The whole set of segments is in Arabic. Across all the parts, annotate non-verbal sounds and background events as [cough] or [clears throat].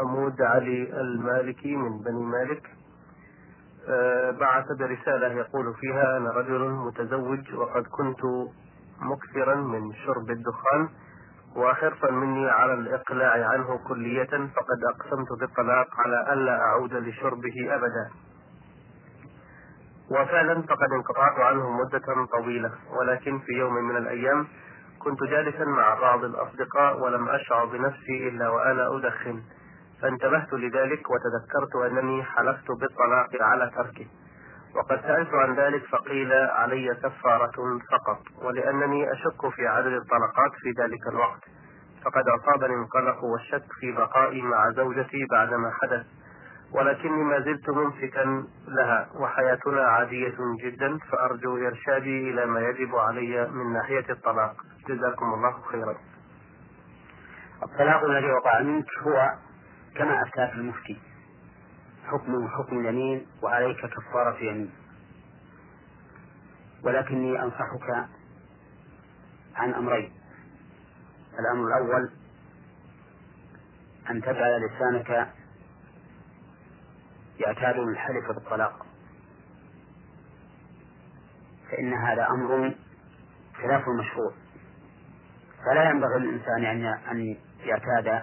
عمود علي المالكي من بني مالك. آه، بعث برسالة يقول فيها أنا رجل متزوج وقد كنت مكثرا من شرب الدخان وحرصا مني على الإقلاع عنه كلية فقد أقسمت بالطلاق على ألا أعود لشربه أبدا. وفعلا فقد انقطعت عنه مدة طويلة ولكن في يوم من الأيام كنت جالسا مع بعض الأصدقاء ولم أشعر بنفسي إلا وأنا أدخن. فانتبهت لذلك وتذكرت أنني حلفت بالطلاق على تركه. وقد سألت عن ذلك فقيل علي كفارة فقط ولأنني أشك في عدد الطلقات في ذلك الوقت. فقد أصابني القلق والشك في بقائي مع زوجتي بعدما حدث ولكني ما زلت ممسكا لها وحياتنا عادية جدا فأرجو إرشادي إلى ما يجب علي من ناحية الطلاق. جزاكم الله خيرا. الطلاق الذي وقع منك هو كما أفتاك المفتي. حكم حكم اليمين وعليك كفارة يمين ولكني أنصحك عن أمرين. الأمر الأول أن تجعل لسانك يعتاد الحلف بالطلاق. فإن هذا أمر خلاف المشروع فلا ينبغي للإنسان أن يعتاد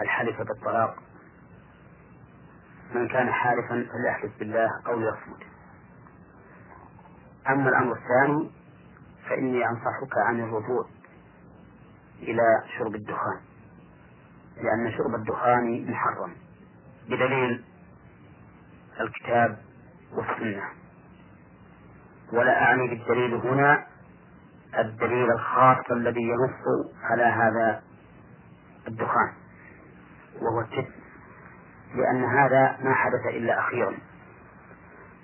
الحلف بالطلاق. من كان حالفا فليحلف بالله أو ليصمت. أما الأمر الثاني فإني أنصحك عن الرجوع إلى شرب الدخان. لأن شرب الدخان محرم بدليل الكتاب والسنة. ولا أعني بالدليل هنا الدليل الخاص الذي ينص على هذا الدخان. وهو التب لأن هذا ما حدث إلا أخيرا.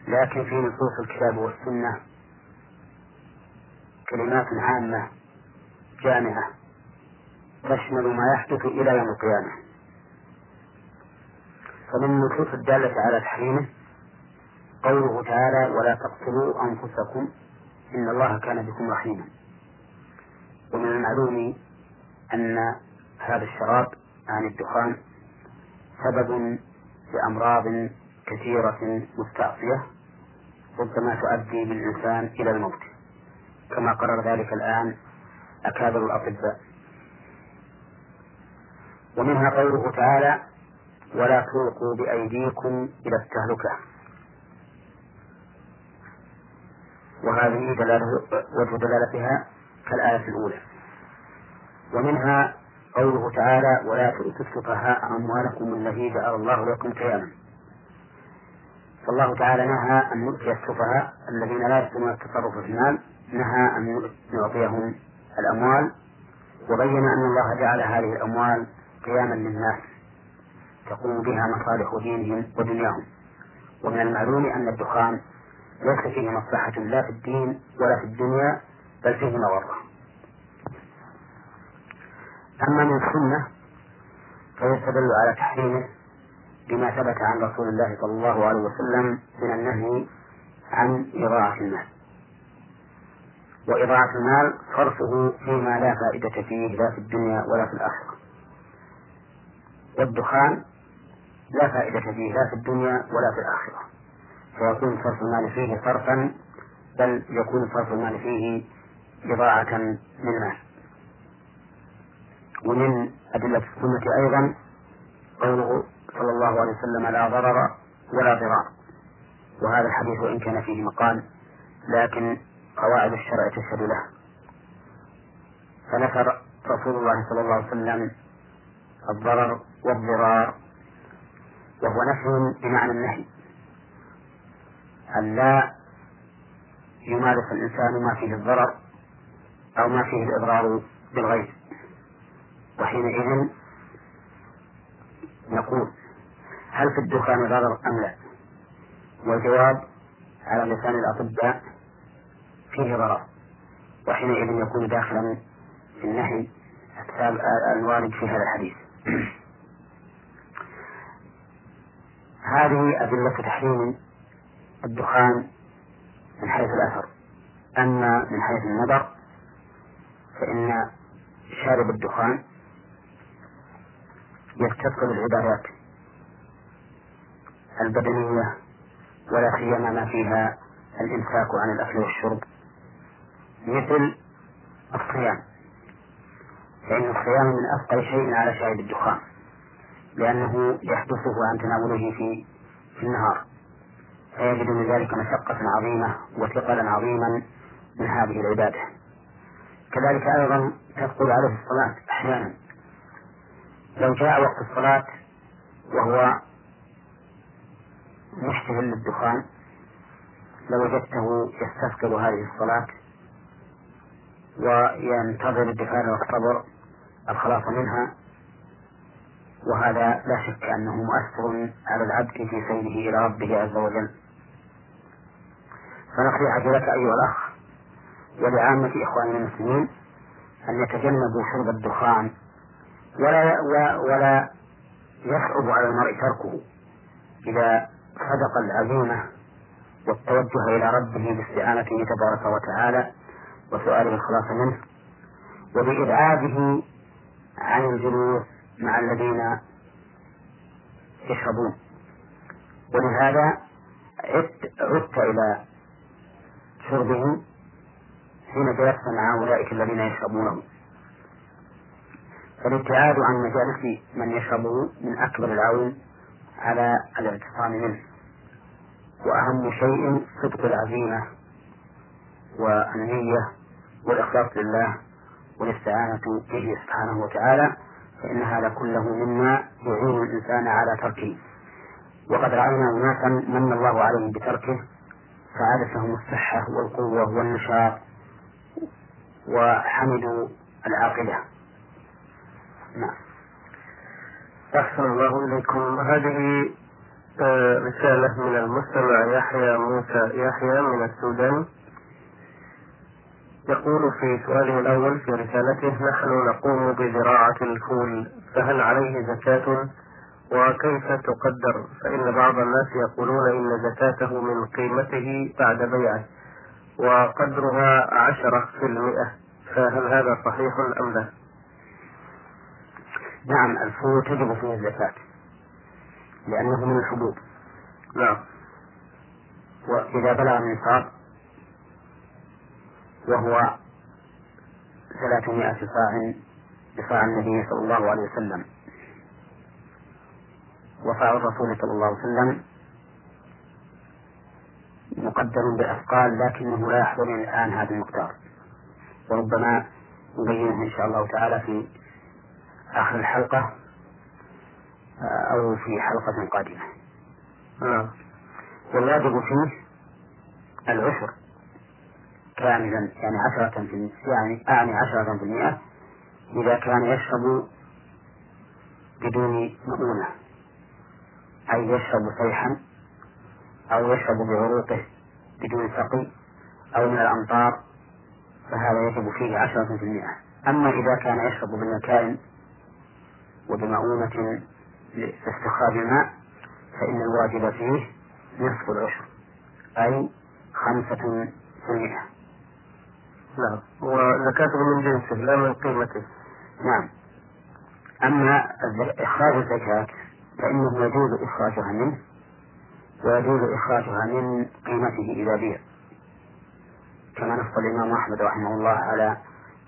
لكن في نصوص الكتاب والسنة كلمات عامة جامعة تشمل ما يحدث إلى يوم القيامة. فمن النصوص الدالة على تحريمه قوله تعالى ولا تقتلوا أنفسكم إن الله كان بكم رحيما ومن المعلوم أن هذا الشراب عن الدخان سبب لأمراض كثيرة مستعصية ربما تؤدي بالإنسان إلى الموت. كما قرر ذلك الآن أكابر الأطباء. ومنها قوله تعالى ولا تلقوا بأيديكم إلى التهلكة وهذه دلالة وجه دلالتها كالآية الأولى. ومنها قوله تعالى ولا تؤتوا السفهاء أموالكم التي جعل الله لكم قياما. فالله تعالى نهى أن نؤتي السفهاء الذين لا يحسنون التصرف في المال نهى أن نعطيهم الأموال وبين أن الله جعل هذه الأموال قياما للناس تقوم بها مصالح دينهم ودنياهم. ومن المعلوم أن الدخان ليس فيه مصلحة لا في الدين ولا في الدنيا بل فيه مضرة. أما من السنة فيستدل على تحريمه بما ثبت عن رسول الله صلى الله عليه وسلم من النهي عن إضاعة المال. وإضاعة المال صرفه فيما لا فائدة فيه لا في الدنيا ولا في الآخرة. والدخان لا فائدة فيه لا في الدنيا ولا في الآخرة. فيكون صرف المال فيه صرفا بل يكون صرف المال فيه إضاعة للمال ومن أدلة السنة أيضا قوله صلى الله عليه وسلم لا ضرر ولا ضرار. وهذا الحديث وإن كان فيه مقال لكن قواعد الشرع تشهد له. فنفر رسول الله صلى الله عليه وسلم الضرر والضرار وهو نفي بمعنى النهي. أن لا يمارس الإنسان ما فيه الضرر أو ما فيه الإضرار بالغير وحينئذ نقول هل في الدخان ضرر أم لا؟ والجواب على لسان الأطباء فيه ضرر وحينئذ يكون داخلا في النهي الوارد في هذا الحديث. [clears throat] هذه أدلة تحريم الدخان من حيث الأثر. أما من حيث النظر فإن شارب الدخان يستثقل العبادات البدنية ولا سيما ما فيها الإمساك عن الأكل والشرب مثل الصيام. فإن الصيام من أثقل شيء على شاهد الدخان لأنه يحدثه عن تناوله في في النهار. فيجد من ذلك مشقة عظيمة وثقلا عظيما من هذه العبادة. كذلك أيضا تثقل عليه الصلاة أحيانا. لو جاء وقت الصلاة وهو مشتهل للدخان. لوجدته يستثقل هذه الصلاة وينتظر الدخان والصبر الخلاص منها. وهذا لا شك أنه مؤثر على العبد في سيره إلى ربه عز وجل. فنصيحتي لك أيها الأخ ولعامة إخواننا المسلمين أن يتجنبوا شرب الدخان ولا ولا يصعب على المرء تركه إذا صدق العزيمة والتوجه إلى ربه باستعانته تبارك وتعالى وسؤاله الخلاص منه وبإبعاده عن الجلوس مع الذين يشربون. ولهذا عدت, عدت إلى شربه حين جلست مع أولئك الذين يشربونه. فالابتعاد عن مجالس من يشربه من أكبر العون على الاعتصام منه. وأهم شيء صدق العزيمة والنية والإخلاص لله والاستعانة به سبحانه وتعالى فإن هذا كله مما يعين الإنسان على تركه. وقد رأينا أناسا من الله عليهم بتركه فعادت لهم الصحة والقوة والنشاط وحمدوا العاقبة نعم. أحسن الله إليكم. هذه آه، رسالة من المستمع يحيى موسى يحيى من السودان. يقول في سؤاله الأول في رسالته نحن نقوم بزراعة الفول فهل عليه زكاة؟ وكيف تقدر؟ فإن بعض الناس يقولون إن زكاته من قيمته بعد بيعه وقدرها عشرة في المئة فهل هذا صحيح أم لا؟ نعم الفول تجب فيه الزكاة لأنه من الحبوب نعم. وإذا بلغ النصاب وهو ثلاثمائة صاع بصاع النبي صلى الله عليه وسلم وصاع الرسول صلى الله عليه وسلم مقدر بأثقال لكنه لا يحضرني الآن هذا المقدار. وربما نبينه إن شاء الله تعالى في آخر الحلقة أو في حلقة قادمة. نعم والواجب فيه العشر. كاملا يعني عشرة في يعني أعني عشرة في المئة إذا كان يشرب بدون مؤونة. أي يشرب صيحا أو يشرب بعروقه بدون سقي أو من الأمطار فهذا يجب فيه عشرة في المئة. أما إذا كان يشرب بالمكائن وبمؤونة لاستخراج الماء فإن الواجب فيه نصف العشر أي خمسة في المئة نعم. وزكاته من جنسه لا من قيمته. نعم. أما إخراج الزكاة فإنه يجوز إخراجها منه ويجوز إخراجها من قيمته إذا بيع. كما نص الإمام أحمد رحمه الله على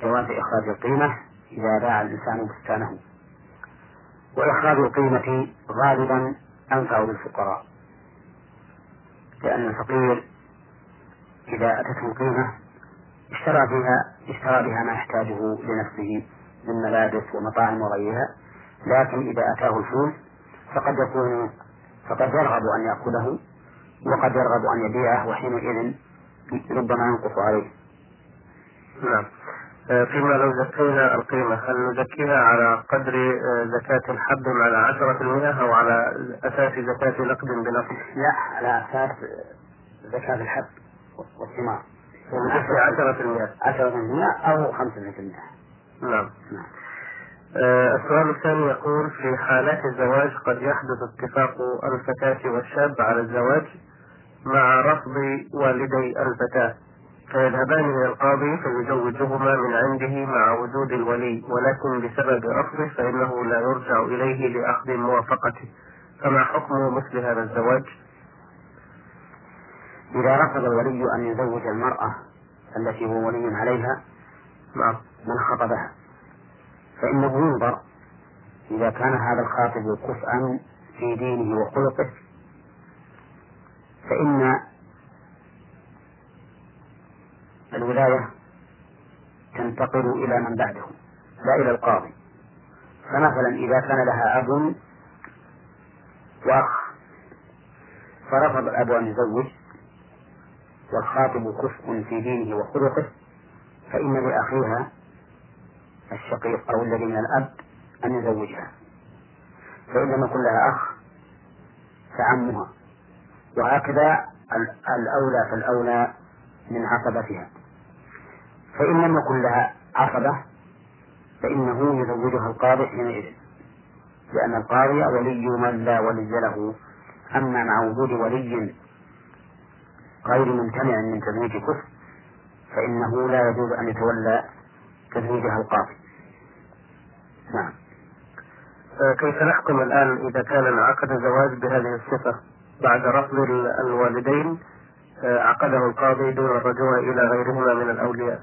جواز إخراج القيمة إذا باع الإنسان بستانه. وإخراج القيمة غالبا أنفع للفقراء لأن الفقير إذا أتته القيمة اشترى بها اشترى بها ما يحتاجه لنفسه من ملابس ومطاعم وغيرها لكن إذا أتاه الفول فقد يكون فقد يرغب أن يأكله وقد يرغب أن يبيعه وحينئذ ربما ينقص عليه. نعم. آه، فيما لو زكينا القيمة هل نزكيها على قدر آه، زكاة الحب على عشرة المئة أو على أساس زكاة نقد بنقد؟ لا على أساس زكاة الحب والثمار. في عشرة المئة. عشرة المئة أو خمسة المئة. نعم. نعم. آه السؤال الثاني يقول في حالات الزواج قد يحدث اتفاق الفتاة والشاب على الزواج مع رفض والدي الفتاة فيذهبان إلى القاضي فيزوجهما من عنده مع وجود الولي ولكن بسبب رفضه فإنه لا يرجع إليه لأخذ موافقته. فما حكم مثل هذا الزواج؟ إذا رفض الولي أن يزوج المرأة التي هو ولي عليها نعم. من خطبها. فإنه ينظر إذا كان هذا الخاطب كفءا في دينه وخلقه فإن الولاية تنتقل إلى من بعده لا إلى القاضي. فمثلا إذا كان لها أب وأخ فرفض الأب أن يزوج والخاطب كفء في دينه وخلقه فإن لأخيها الشقيق أو الذي من الأب أن يزوجها. فإن لم يكن لها أخ فعمها. وهكذا الأولى فالأولى من عصبتها فإن لم يكن لها عصبة فإنه يزوجها القاضي حينئذ. لأن القاضي ولي من لا ولي له. أما مع وجود ولي غير ممتنع من تزويج كفر فإنه لا يجوز أن يتولى تزويجها القاضي. نعم. كيف نحكم الآن إذا كان انعقد زواج بهذه الصفة؟ بعد رفض الوالدين آه، عقده القاضي دون الرجوع إلى غيرهما من الأولياء.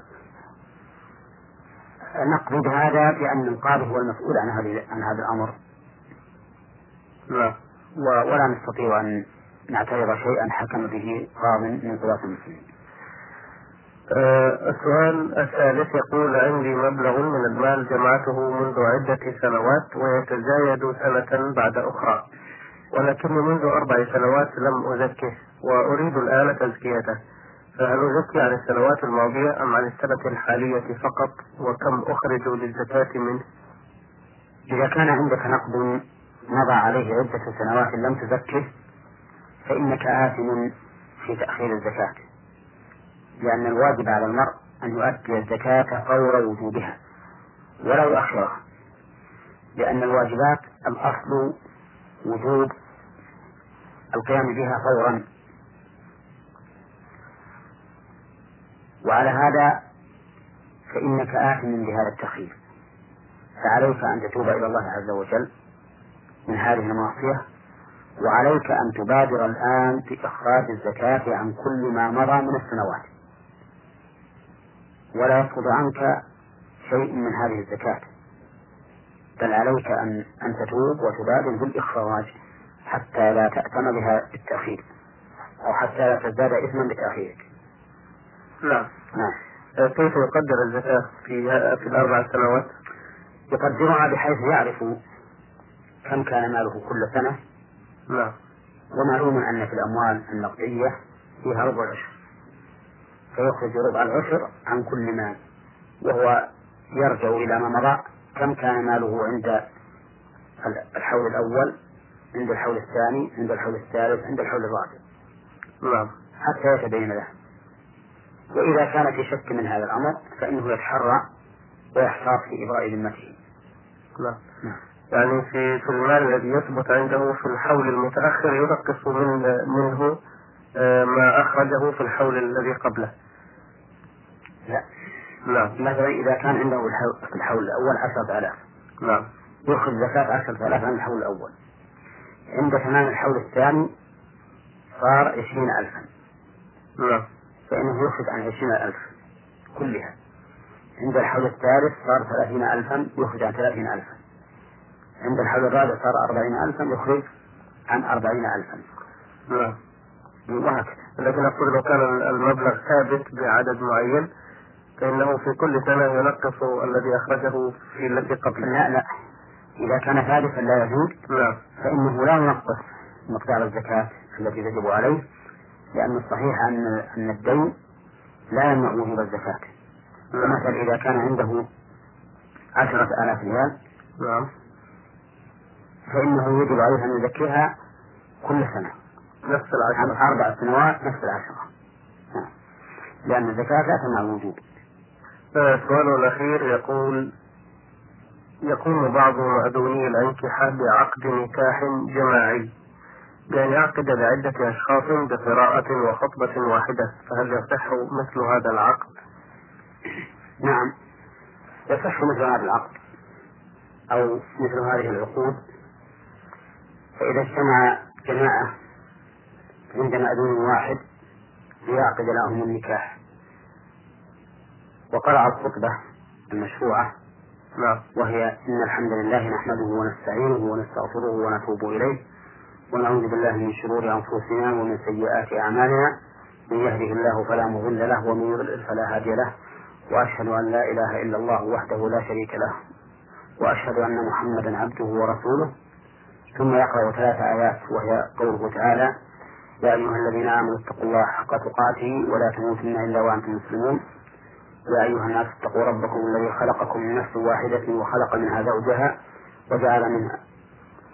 نقصد هذا بأن القاضي هو المسؤول عن هذا عن هذا الأمر. نعم. ولا نستطيع أن نعترض شيئا حكم به قاض من قضاة المسلمين. آه السؤال الثالث يقول عندي مبلغ من المال جمعته منذ عدة سنوات ويتزايد سنة بعد أخرى ولكني منذ أربع سنوات لم أزكه وأريد الآن تزكيته. فهل أزكي عن السنوات الماضية أم عن السنة الحالية فقط وكم أخرج للزكاة منه؟ إذا كان عندك نقد مضى عليه عدة سنوات لم تزكه فإنك آثم في تأخير الزكاة لأن الواجب على المرء أن يؤدي الزكاة فور وجوبها ولا يؤخرها لأن الواجبات الأصل وجوب القيام بها فورا وعلى هذا فإنك آثم بهذا التخيير. فعليك أن تتوب إلى الله عز وجل من هذه المعصية وعليك أن تبادر الآن في إخراج الزكاة عن كل ما مضى من السنوات. ولا يسقط عنك شيء من هذه الزكاة. بل عليك أن أن تتوب وتبادر بالإخراج حتى لا تأتم بها بالتأخير أو حتى لا تزداد إثما بتأخيرك. نعم. نعم. آه، كيف يقدر الزكاة في في الأربع سنوات؟ يقدرها بحيث يعرف كم كان ماله كل سنة. نعم. ومعلوم أن في الأموال النقدية فيها ربع العشر فيخرج ربع العشر عن كل مال. وهو يرجع إلى ما مضى كم كان ماله عند الحول الأول عند الحول الثاني عند الحول الثالث عند الحول الرابع. نعم. حتى يتبين له. وإذا كان في شك من هذا الأمر فإنه يتحرى ويحتاط في إبراء ذمته نعم نعم يعني في في المال الذي يثبت عنده في الحول المتأخر ينقص من منه آه، ما أخرجه في الحول الذي قبله. لا. نعم. مثلا إذا كان عنده في الحول الأول عشرة آلاف. نعم. يخرج زكاة عشرة آلاف عن الحول الأول. عند تمام الحول الثاني صار عشرين ألفا. نعم. فإنه يخرج عن عشرين ألف كلها. عند الحول الثالث صار ثلاثين ألفا يخرج عن ثلاثين ألفا. عند الحول الرابع صار أربعين ألفا يخرج عن أربعين ألفا. نعم. وهكذا لكن أقول لو كان المبلغ ثابت بعدد معين فإنه في كل سنة ينقص الذي أخرجه في التي قبل لا لا. إذا كان ثابتا لا يزول. نعم. فإنه لا ينقص مقدار الزكاة التي تجب عليه. لأن الصحيح أن أن الدين لا يمنع وجوب الزكاة. فمثلا. إذا كان عنده عشرة آلاف ريال نعم. فإنه يجب عليه أن يزكيها كل سنة. نفس العشرة. أربع سنوات نفس العشرة. نعم. لأن الزكاة لا تمنع الوجوب السؤال آه، الأخير يقول يقوم بعض مأذوني الأنكحة بعقد نكاح جماعي. بأن يعقد لعدة أشخاص بقراءة وخطبة واحدة فهل يصح مثل هذا العقد؟ نعم. يصح مثل هذا العقد أو مثل هذه العقود. فإذا اجتمع جماعة عند مأذون واحد ليعقد لهم النكاح وقرأ الخطبة المشروعة نعم. وهي إن الحمد لله نحمده ونستعينه ونستغفره ونتوب إليه ونعوذ بالله من شرور أنفسنا ومن سيئات أعمالنا. من يهده الله فلا مضل له ومن يضلل فلا هادي له. وأشهد أن لا إله إلا الله وحده لا شريك له. وأشهد أن محمدا عبده ورسوله. ثم يقرأ ثلاث آيات وهي قوله تعالى يا أيها الذين آمنوا اتقوا الله حق تقاته ولا تموتن إلا وأنتم مسلمون. يا أيها الناس اتقوا ربكم الذي خلقكم من نفس واحدة وخلق منها زوجها وجعل منها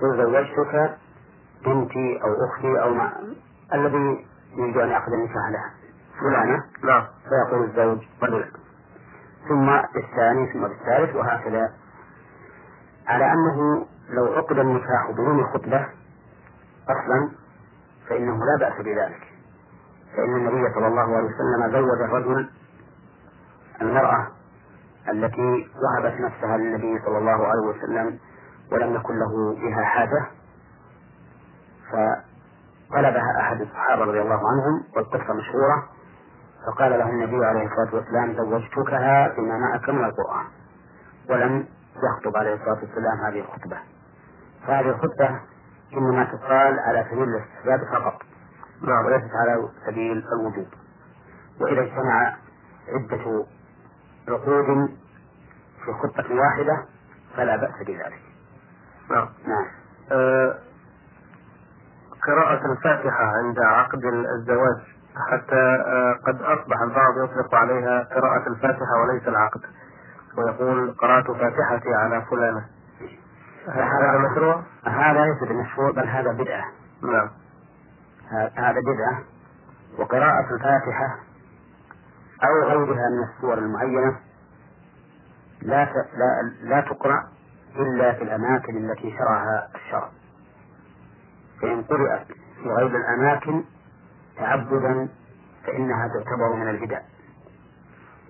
قل زوجتك بنتي أو أختي أو ما الذي يريد أن يعقد النكاح لها. فلانة. نعم فيقول الزوج رجل ثم الثاني ثم الثالث وهكذا. على أنه لو عقد النكاح بدون خطبة أصلا فإنه لا بأس بذلك. فإن النبي صلى الله عليه وسلم زوج الرجل المرأة التي وهبت نفسها للنبي صلى الله عليه وسلم ولم يكن له بها حاجة فطلبها أحد الصحابة رضي الله عنهم والقصة مشهورة فقال له النبي عليه الصلاة والسلام زوجتكها بما معك من القرآن. ولم يخطب عليه الصلاة والسلام هذه الخطبة. فهذه الخطبة إنما تقال على سبيل الاستحباب فقط نعم وليست على سبيل الوجوب وإذا اجتمع عدة عقود في خطة واحدة فلا بأس بذلك. نعم. نعم. آه، قراءة الفاتحة عند عقد الزواج حتى آه، قد أصبح البعض يطلق عليها قراءة الفاتحة وليس العقد. ويقول قرأت فاتحتي على فلانة. هذا مشروع؟ هذا ليس بمشروع بل هذا بدعة. نعم. هذا بدعة. وقراءة الفاتحة أو غيرها من السور المعينة لا لا لا تقرأ إلا في الأماكن التي شرعها الشرع. فإن قرأت في غير الأماكن تعبدا فإنها تعتبر من البدع.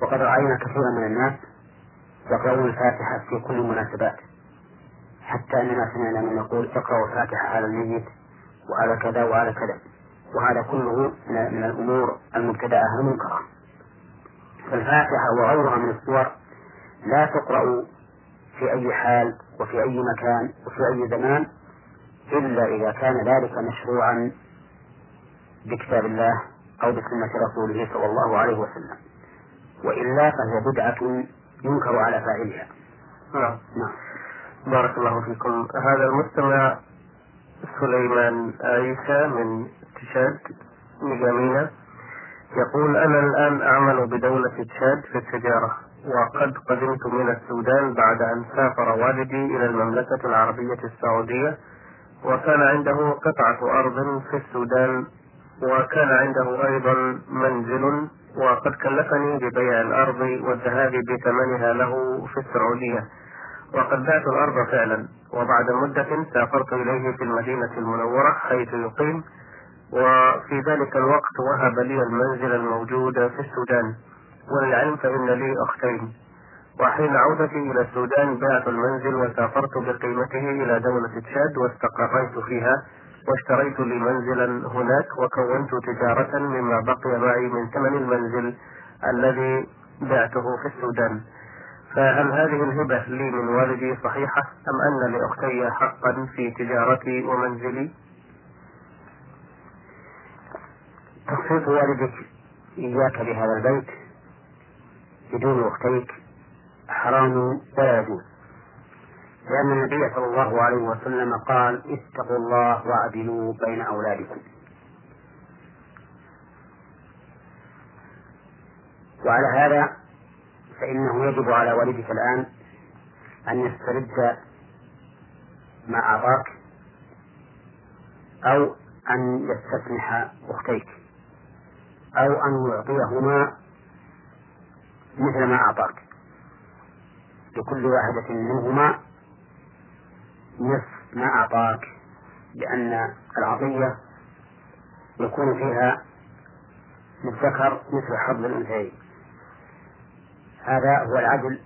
وقد رأينا كثيرا من الناس يقرؤون الفاتحة في كل المناسبات حتى أننا سمعنا من يقول اقرأوا الفاتحة على الميت وعلى كذا وعلى كذا وهذا كله من الأمور المبتدعة المنكرة. فالفاتحة وغيرها من السور لا تقرأ في أي حال وفي أي مكان وفي أي زمان إلا إذا كان ذلك مشروعا بكتاب الله أو بسنة رسوله صلى الله عليه وسلم. وإلا فهي بدعة ينكر على فاعلها. نعم. نعم. بارك الله فيكم. هذا المستمع سليمان عيسى من تشاد نجامينا يقول أنا الآن أعمل بدولة تشاد في التجارة. وقد قدمت من السودان بعد أن سافر والدي إلى المملكة العربية السعودية وكان عنده قطعة أرض في السودان وكان عنده أيضا منزل وقد كلفني ببيع الأرض والذهاب بثمنها له في السعودية. وقد بعت الأرض فعلا وبعد مدة سافرت إليه في المدينة المنورة حيث يقيم وفي ذلك الوقت وهب لي المنزل الموجود في السودان. وللعلم فإن لي أختين. وحين عودتي إلى السودان بعت المنزل وسافرت بقيمته إلى دولة تشاد واستقريت فيها واشتريت لي منزلا هناك وكونت تجارة مما بقي معي من ثمن المنزل الذي بعته في السودان. فهل هذه الهبة لي من والدي صحيحة أم أن لأختي حقا في تجارتي ومنزلي؟ تخصيص والدك إياك بهذا البيت. بدون أختيك حرام ولا يجوز لأن النبي صلى الله عليه وسلم قال اتقوا الله واعدلوا بين أولادكم. وعلى هذا فإنه يجب على والدك الآن أن يسترد ما أعطاك أو أن يستسمح أختيك أو أن يعطيهما مثل ما أعطاك. لكل واحدة منهما نصف ما أعطاك لأن العطية يكون فيها للذكر مثل حظ الأنثيين. هذا هو العدل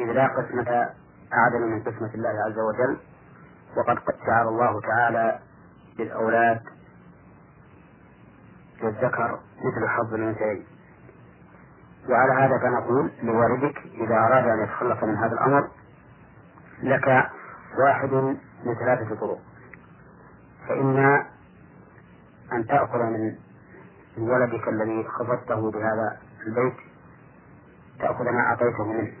إذ لا قسمة أعدل من قسمة الله عز وجل وقد جعل الله تعالى للأولاد للذكر مثل حظ الأنثيين. وعلى هذا فنقول لوالدك إذا أراد أن يتخلص من هذا الأمر لك واحد من ثلاثة طرق. فإما أن تأخذ من ولدك الذي خفضته بهذا البيت تأخذ ما أعطيته منه.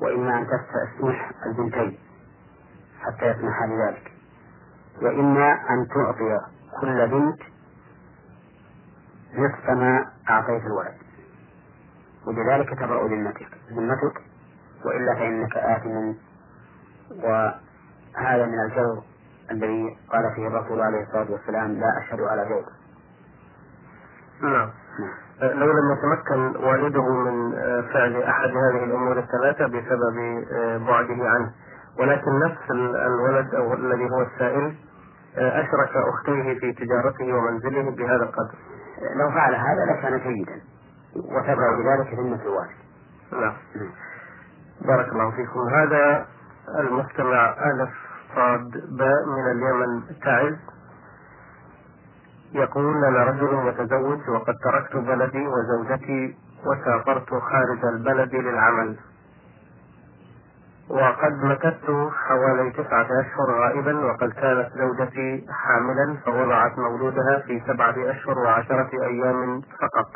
وإما أن تستسمح البنتين حتى يسمح بذلك وإما أن تعطي كل بنت نصف ما أعطيت الولد. وبذلك تبرأ ذمتك ذمتك وإلا فإنك آثم. وهذا من الجور الذي قال فيه الرسول عليه الصلاة والسلام لا أشهد على جور نعم. لو لم يتمكن والده من فعل أحد هذه الأمور الثلاثة بسبب بعده عنه. ولكن نفس الولد أو الذي هو السائل أشرك أختيه في تجارته ومنزله بهذا القدر. لو فعل هذا لكان جيدا. وتبع بذلك ذمة الوالد نعم. بارك الله فيكم. هذا المستمع ألف صاد باء من اليمن تعز. يقول أنا رجل متزوج وقد تركت بلدي وزوجتي وسافرت خارج البلد للعمل. وقد مكثت حوالي تسعة أشهر غائبا وقد كانت زوجتي حاملا فوضعت مولودها في سبعة أشهر وعشرة أيام فقط.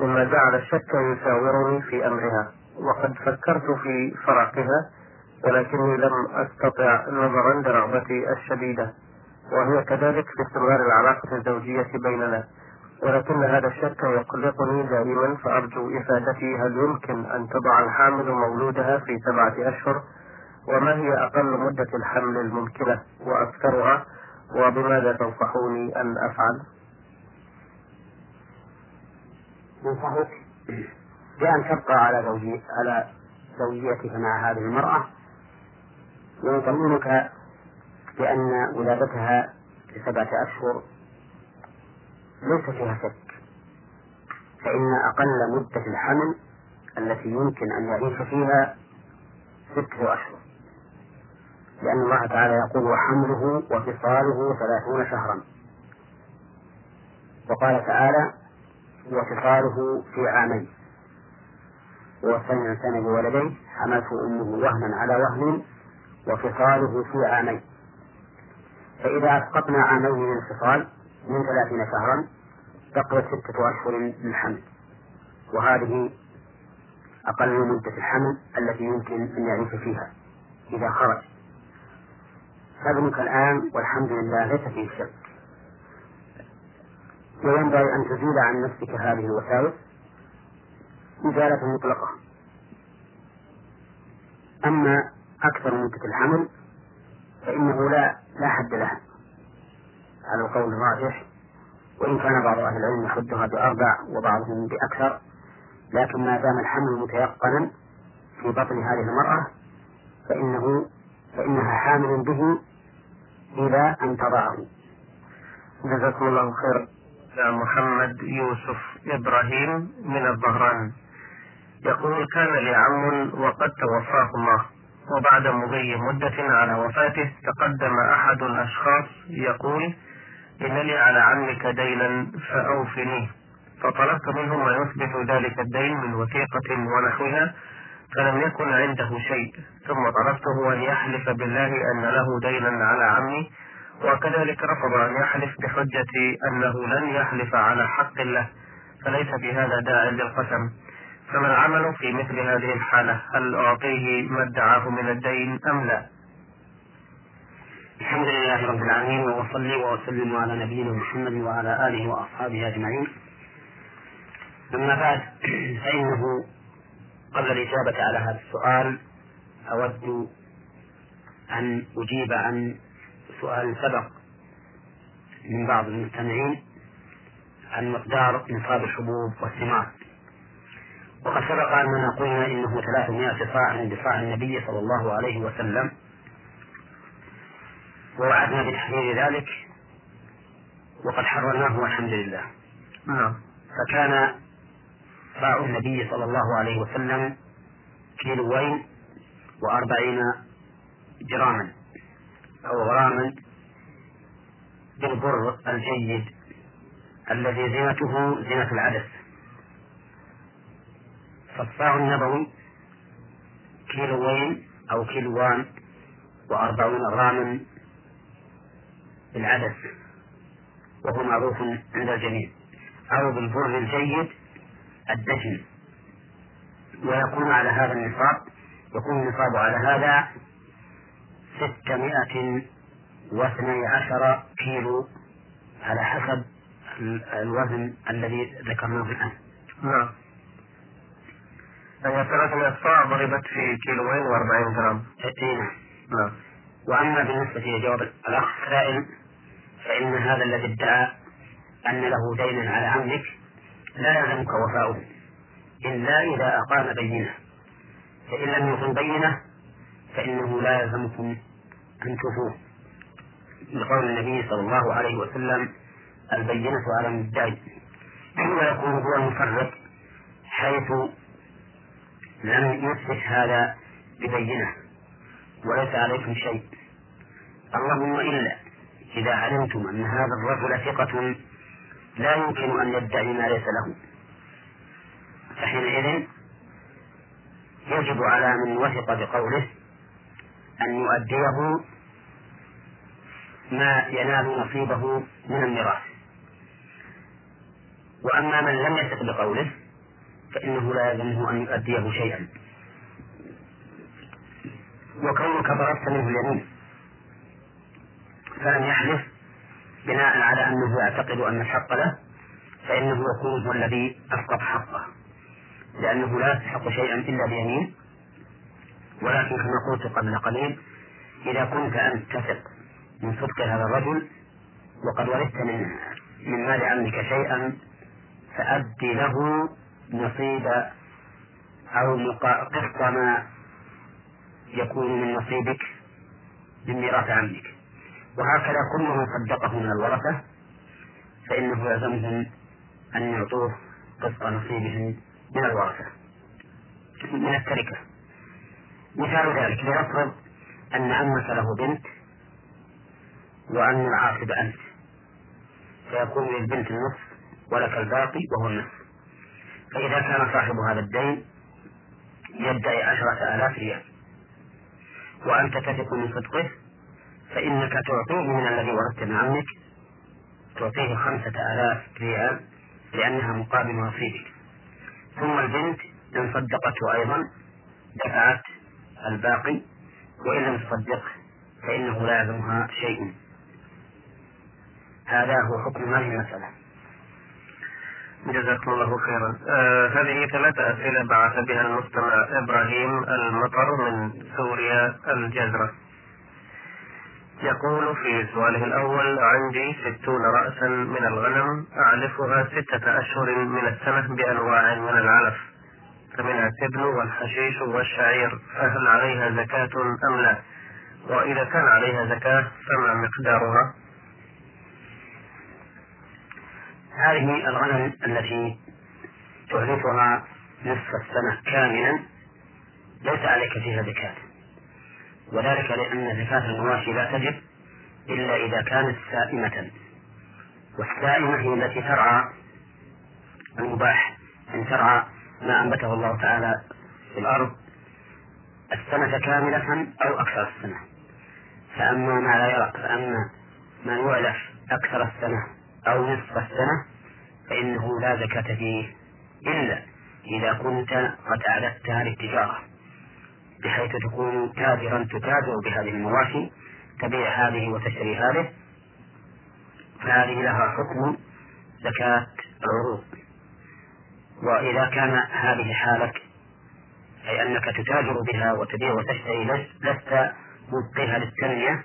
مما جعل الشك يساورني في أمرها. وقد فكرت في فراقها ولكني لم أستطع نظرا لرغبتي الشديدة. وهي كذلك في استمرار العلاقة الزوجية بيننا. ولكن هذا الشك يقلقني دائما فأرجو إفادتي. هل يمكن أن تضع الحامل مولودها في سبعة أشهر؟ وما هي أقل مدة الحمل الممكنة وأكثرها؟ وبماذا تنصحوني أن أفعل؟ ننصحك بأن تبقى على زوجي على زوجيتك مع هذه المرأة. ويطمئنك بأن ولادتها لسبعة أشهر ليس فيها شك. فإن أقل مدة الحمل التي يمكن أن يعيش فيها ستة أشهر. لأن الله تعالى يقول وحمله وفصاله ثلاثون شهرا وقال تعالى وفصاله في عامين. ووصينا الإنسان بولديه حملته أمه وهنا على وهن وفصاله في عامين. فإذا أسقطنا عامين من الفصال من ثلاثين شهرا بقيت ستة أشهر للحمل وهذه أقل مدة الحمل التي يمكن أن يعيش فيها إذا خرج. فابنك الآن والحمد لله ليس فيه شك. وينبغي أن تزيل عن نفسك هذه الوساوس إزالة مطلقة. أما أكثر مدة الحمل فإنه لا لا حد لها على القول الراجح وإن كان بعض أهل العلم يحدها بأربع وبعضهم بأكثر لكن ما دام الحمل متيقنا في بطن هذه المرأة فإنه فإنها حامل به إلى أن تضعه. جزاكم الله خير يا محمد يوسف إبراهيم من الظهران يقول كان لي عم وقد توفاه الله وبعد مضي مدة على وفاته تقدم أحد الأشخاص يقول إن لي على عمك دينا فأوفنيه فطلبت منه ما يثبت ذلك الدين من وثيقة ونحوها فلم يكن عنده شيء ثم طلبته أن يحلف بالله أن له دينا على عمي وكذلك رفض أن يحلف بحجة أنه لن يحلف على حق له فليس في هذا داع للقسم. فما العمل في مثل هذه الحالة؟ هل أعطيه ما ادعاه من الدين أم لا؟ الحمد لله رب العالمين وأصلي وأسلم على نبينا محمد وعلى آله وأصحابه أجمعين. أما بعد فإنه قبل الإجابة على هذا السؤال أود أن أجيب عن سؤال سبق من بعض المستمعين عن مقدار نصاب الحبوب والثمار. وقد سبق أننا قلنا إنه 300 صاع بصاع النبي صلى الله عليه وسلم. ووعدنا بتحرير ذلك وقد حررناه والحمد لله. نعم. فكان صاع النبي صلى الله عليه وسلم كيلوين وأربعين جراما. أو غراما بالبر الجيد الذي زينته زينة العدس. فالصاع النبوي كيلوين أو كيلوان وأربعون غراما بالعدس وهو معروف عند الجميع. أو بالبر الجيد الدجن. ويكون على هذا النصاب يكون النصاب على هذا ستمائة واثني عشر كيلو على حسب الوزن الذي ذكرناه الآن. نعم. يعني ثلاثمائة صاع ضربت في كيلوين وأربعين جرام. اي نعم. نعم وأما بالنسبة لجواب الأخ السائل فإن هذا الذي ادعى أن له دينا على عمك لا يلزمك وفاؤه إلا إذا أقام بينة. فإن لم يقم بينة فإنه لا يلزمكم أن توفوه لقول النبي صلى الله عليه وسلم البينة على المدعي. ويكون هو المفرط حيث لم يثبت هذا ببينة وليس عليكم شيء. اللهم إلا إذا علمتم أن هذا الرجل ثقة لا يمكن أن يدعي ما ليس له. فحينئذ يجب على من وثق بقوله أن يؤديه ما ينال نصيبه من الميراث. وأما من لم يثق بقوله فإنه لا يلزمه أن يؤديه شيئا. وكونك ضربت منه اليمين فلم يحلف بناء على أنه يعتقد أن الحق له فإنه يكون هو الذي أسقط حقه لأنه لا يستحق شيئا إلا بيمين. ولكن كما قلت قبل قليل إذا كنت أنت تثق من صدق هذا الرجل وقد ورثت من من مال عمك شيئا فأدي له نصيب أو قسط ما يكون من نصيبك من ميراث عمك. وهكذا كل من صدقه من الورثة فإنه يلزمهم أن يعطوه قسط نصيبهم من الورثة من التركة. مثال ذلك لنفرض أن عمك له بنت وأن العاقب أنت. فيكون للبنت النصف ولك الباقي وهو النصف. فإذا كان صاحب هذا الدين يدعي عشرة آلاف ريال. وأنت تثق من صدقه فإنك تعطيه من الذي ورثت من عمك تعطيه خمسة آلاف ريال لأنها مقابل نصيبك ثم البنت إن صدقته أيضا دفعت الباقي وإن لم تصدقه فإنه لا يلزمها شيء. هذا هو حكم هذه المسألة. جزاكم الله خيرا. آه هذه ثلاثة أسئلة بعث بها المستمع إبراهيم المطر من سوريا الجزرة. يقول في سؤاله الأول عندي ستون رأسا من الغنم أعلفها ستة أشهر من السنة بأنواع من العلف. فمنها التبن والحشيش والشعير فهل عليها زكاة أم لا؟ وإذا كان عليها زكاة فما مقدارها؟ هذه الغنم التي تعرفها نصف السنة كاملا ليس عليك فيها زكاة وذلك لأن زكاة المواشي لا تجب إلا إذا كانت سائمة والسائمة هي التي ترعى المباح أن ترعى ما أنبته الله تعالى في الأرض السنة كاملة أو أكثر السنة. فأما ما لا يرى فأما ما يعلف أكثر السنة أو نصف السنة فإنه لا زكاة فيه إلا إذا كنت قد أعددتها للتجارة بحيث تكون تاجرا تتاجر بهذه المواشي تبيع هذه وتشتري هذه. فهذه لها حكم زكاة العروض. وإذا كان هذه حالك أي أنك تتاجر بها وتبيع وتشتري لست مبقيها للتنمية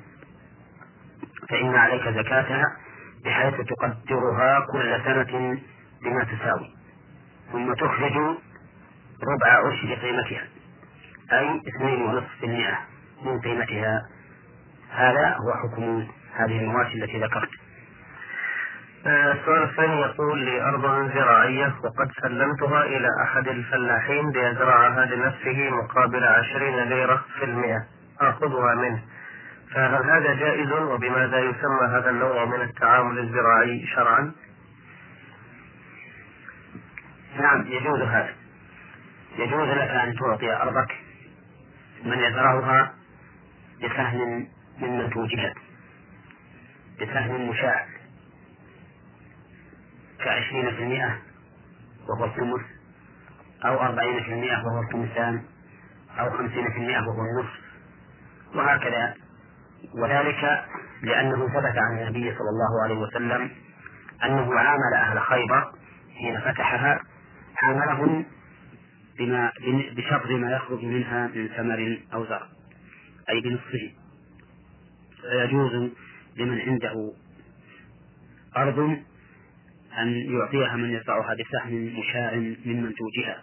فإن عليك زكاتها بحيث تقدرها كل سنة بما تساوي ثم تخرج ربع عشر قيمتها أي اثنين ونصف في المئة من قيمتها. هذا هو حكم هذه المواشي التي ذكرت. السؤال الثاني يقول لي أرض زراعية وقد سلمتها إلى أحد الفلاحين ليزرعها لنفسه مقابل عشرين ليرة في المئة. آخذها منه. فهل هذا جائز وبماذا يسمى هذا النوع من التعامل الزراعي شرعا؟ نعم يجوز هذا. يجوز لك أن تعطي أرضك من يزرعها بسهم من منتوجها بسهم مشاع. كعشرين في المئة وهو الثمث أو أربعين في المئة وهو الثمثان أو خمسين في المئة وهو النصف. وهكذا. وذلك لأنه ثبت عن النبي صلى الله عليه وسلم أنه عامل أهل خيبر حين فتحها عاملهم بما بشطر ما يخرج منها من ثمر أو زرع أي بنصفه. فيجوز لمن عنده أرض أن يعطيها من يزرعها بسهم مشاع من منتوجها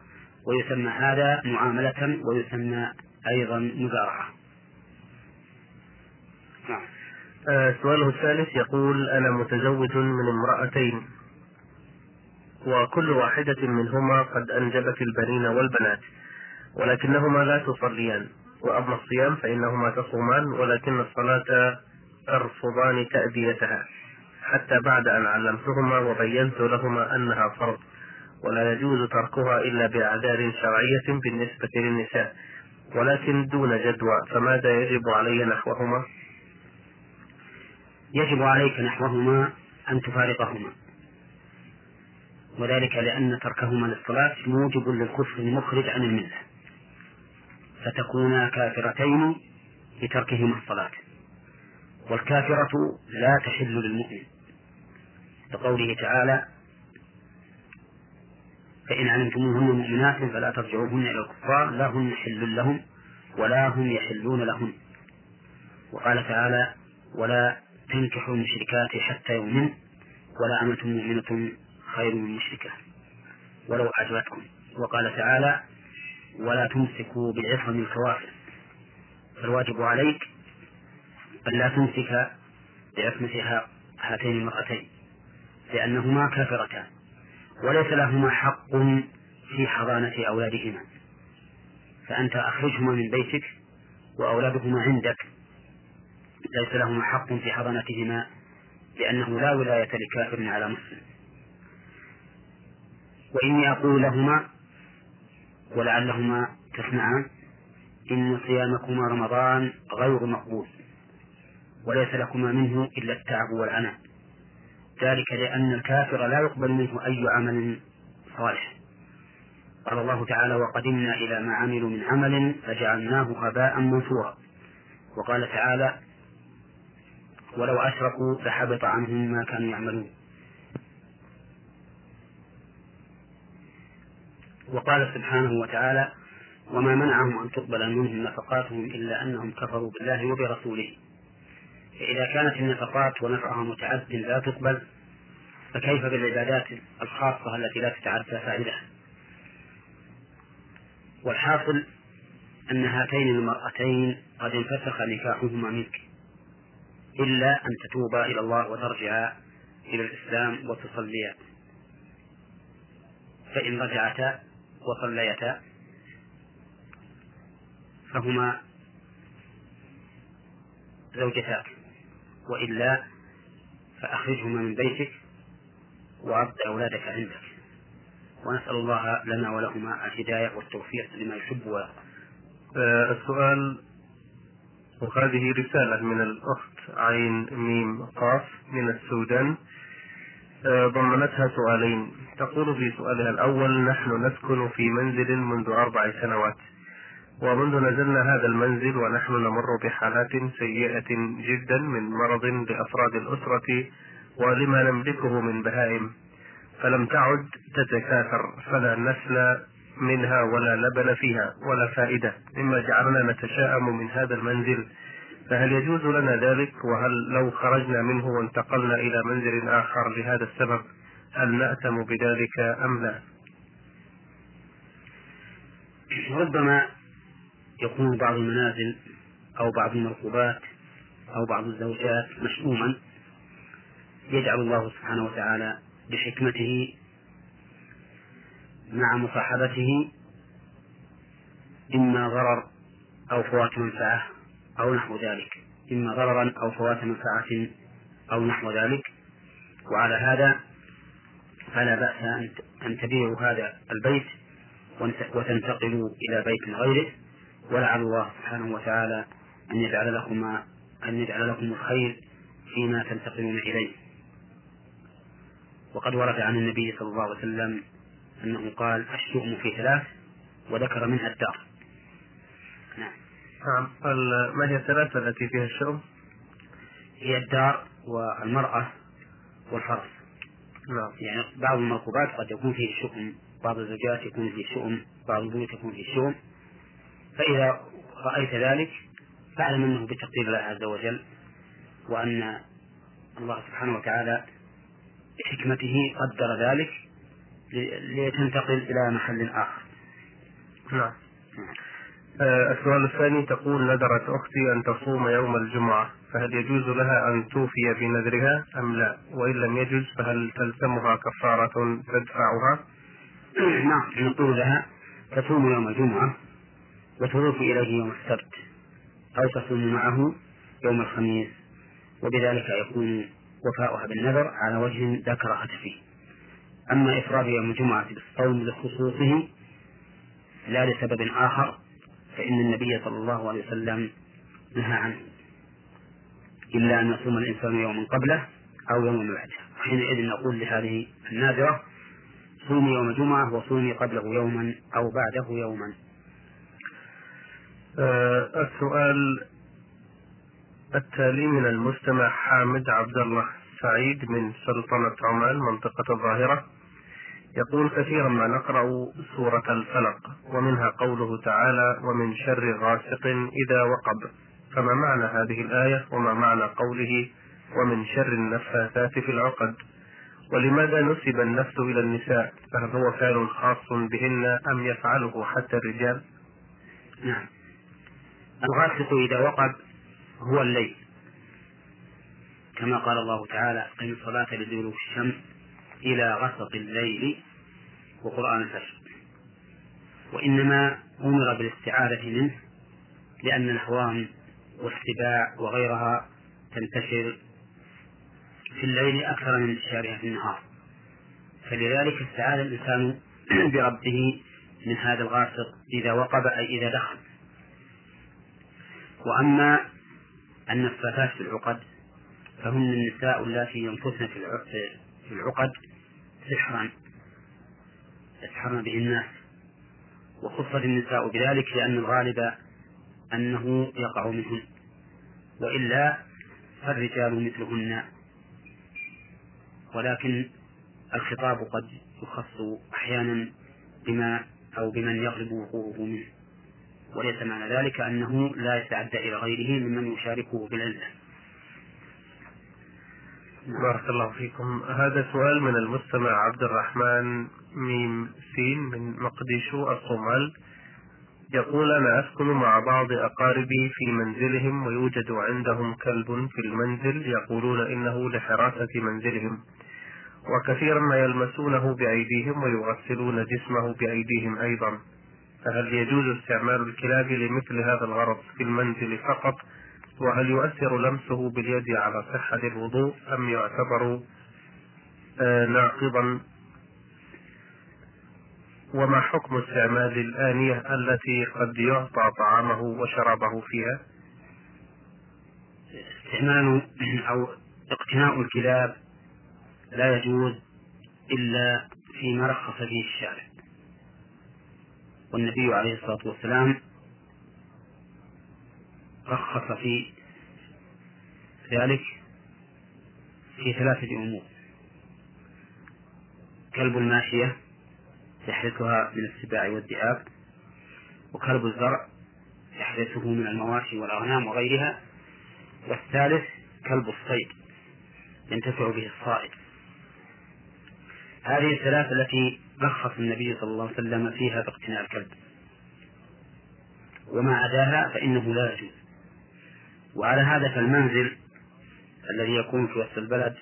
ويسمى هذا معاملة ويسمى أيضا مزارعة نعم. آه سؤاله الثالث يقول أنا متزوج من امرأتين وكل واحدة منهما قد أنجبت البنين والبنات ولكنهما لا تصليان وأما الصيام فإنهما تصومان ولكن الصلاة ترفضان تأديتها حتى بعد أن علمتهما وبينت لهما أنها فرض ولا يجوز تركها إلا بأعذار شرعية بالنسبة للنساء ولكن دون جدوى فماذا يجب علي نحوهما؟ يجب عليك نحوهما أن تفارقهما وذلك لأن تركهما للصلاة موجب للكفر المخرج عن الملة فتكونا كافرتين بتركهما الصلاة والكافرة لا تحل للمؤمن لقوله تعالى فإن علمتموهن مؤمنات فلا ترجعوهن إلى الكفار لا هن حل لهم ولا هم يحلون لهن وقال تعالى ولا تنكحوا المشركات حتى يؤمن ولا أمة مؤمنة خير من مشركة. ولو أعجبتكم. وقال تعالى ولا تمسكوا بالعصم الكوافر. فالواجب عليك ألا تمسك بعصمة هاتين المرأتين. لأنهما كافرتان. وليس لهما حق في حضانة أولادهما. فأنت أخرجهما من بيتك وأولادهما عندك. ليس لهما حق في حضانتهما لأنه لا ولاية لكافر على مسلم. وإني أقول لهما ولعلهما تسمعان إن صيامكما رمضان غير مقبول وليس لكما منه إلا التعب والعناء ذلك لأن الكافر لا يقبل منه أي عمل صالح. قال الله تعالى وقدمنا إلى ما عملوا من عمل فجعلناه هباء منثورا. وقال تعالى ولو أشركوا لحبط عنهم ما كانوا يعملون. وقال سبحانه وتعالى وما منعهم أن تقبل منهم نفقاتهم إلا أنهم كفروا بالله وبرسوله. فإذا كانت النفقات ونفعها متعد لا تقبل فكيف بالعبادات الخاصة التي لا تتعدى فائدة؟ والحاصل أن هاتين المرأتين قد انفسخ نكاحهما منك إلا أن تتوبا إلى الله وترجعا إلى الإسلام وتصليا. فإن رجعتا وصليتا فهما زوجتاك. وإلا فأخرجهما من بيتك وأرض أولادك عندك. ونسأل الله لنا ولهما الهداية والتوفيق لما يحب ويرضى. آه السؤال وهذه رسالة من الأخت عين ميم قاف من السودان. آه، ضمنتها سؤالين. تقول في سؤالها الأول نحن نسكن في منزل منذ أربع سنوات. ومنذ نزلنا هذا المنزل ونحن نمر بحالات سيئة جدا من مرض لأفراد الأسرة ولما نملكه من بهائم. فلم تعد تتكاثر فلا نسل منها ولا لبن فيها ولا فائدة. مما جعلنا نتشاءم من هذا المنزل. فهل يجوز لنا ذلك؟ وهل لو خرجنا منه وانتقلنا إلى منزل آخر لهذا السبب هل نأتم بذلك أم لا؟ ربما يكون بعض المنازل أو بعض المركوبات أو بعض الزوجات مشؤوما يجعل الله سبحانه وتعالى بحكمته مع مصاحبته إما ضرر أو فوات منفعة أو نحو ذلك. إما ضررا أو فوات منفعة أو نحو ذلك. وعلى هذا فلا بأس أن تبيعوا هذا البيت وتنتقلوا إلى بيت غيره. ولعل الله سبحانه وتعالى أن يجعل لكم أن يجعل لكم الخير فيما تنتقلون إليه. وقد ورد عن النبي صلى الله عليه وسلم أنه قال الشؤم في ثلاث وذكر منها الدار. نعم. نعم. ما هي الثلاثة التي فيها الشؤم؟ هي الدار والمرأة والفرس نعم. يعني بعض المركوبات قد يكون فيه شؤم بعض الزوجات يكون فيه شؤم بعض البيوت يكون فيه شؤم. فإذا رأيت ذلك فأعلم أنه بتقدير الله عز وجل وأن الله سبحانه وتعالى بحكمته قدر ذلك لتنتقل إلى محل آخر. نعم. آه، السؤال الثاني تقول نذرت أختي أن تصوم يوم الجمعة فهل يجوز لها أن توفي بنذرها أم لا؟ وإن لم يجوز فهل تلزمها كفارة تدفعها؟ نعم نقول لها تصوم يوم الجمعة. وتضيف إليه يوم السبت أو تصوم معه يوم الخميس. وبذلك يكون وفاؤها بالنذر على وجه لا كراهة فيه. أما إفراد يوم الجمعة بالصوم لخصوصه لا لسبب آخر فإن النبي صلى الله عليه وسلم نهى عنه. إلا أن يصوم الإنسان يوما قبله أو يوما بعده. وحينئذ نقول لهذه النادرة صومي يوم الجمعة وصومي قبله يوما أو بعده يوما. السؤال التالي من المستمع حامد عبد الله سعيد من سلطنة عمان منطقة الظاهرة. يقول كثيرا ما نقرأ سورة الفلق ومنها قوله تعالى ومن شر غاسق إذا وقب فما معنى هذه الآية؟ وما معنى قوله ومن شر النفاثات في العقد ولماذا نسب النفس إلى النساء؟ فهل هو فعل خاص بهن أم يفعله حتى الرجال؟ نعم. الغاسق إذا وقب هو الليل. كما قال الله تعالى أقم الصلاة لدلوك الشمس إلى غسق الليل وقرآن الفجر. وإنما أمر بالاستعاذة منه لأن الهوام والسباع وغيرها تنتشر في الليل أكثر من انتشارها في النهار. فلذلك استعاذ الإنسان [coughs] بربه من هذا الغاسق إذا وقب أي إذا دخل. وأما النفاثات في العقد فهن النساء اللاتي ينفثن في العقد سحرا يسحرن به الناس وخصت النساء بذلك لأن الغالب أنه يقع منهن. وإلا فالرجال مثلهن. ولكن الخطاب قد يخص أحيانا بما أو بمن يغلب وقوعه منه. وليس معنى ذلك أنه لا يتعدى إلى غيره ممن يشاركه بالعلة. بارك الله فيكم. هذا سؤال من المستمع عبد الرحمن ميم سين من مقديشو الصومال يقول أنا أسكن مع بعض أقاربي في منزلهم ويوجد عندهم كلب في المنزل يقولون إنه لحراسة منزلهم. وكثيرا ما يلمسونه بأيديهم ويغسلون جسمه بأيديهم أيضا. فهل يجوز استعمال الكلاب لمثل هذا الغرض في المنزل فقط؟ وهل يؤثر لمسه باليد على صحة الوضوء أم يعتبر آه، ناقضا؟ وما حكم استعمال الآنية التي قد يعطى طعامه وشرابه فيها؟ استعمال أو اقتناء الكلاب لا يجوز إلا فيما رخص فيه الشارع. والنبي عليه الصلاة والسلام رخص في ذلك في ثلاثة أمور. كلب الماشية يحرسها من السباع والذئاب وكلب الزرع يحرسه من المواشي والأغنام وغيرها والثالث كلب الصيد ينتفع به الصائد. هذه الثلاثة التي رخص النبي صلى الله عليه وسلم فيها باقتناء الكلب. وما عداها فإنه لا يجوز. وعلى هذا فالمنزل الذي يكون في وسط البلد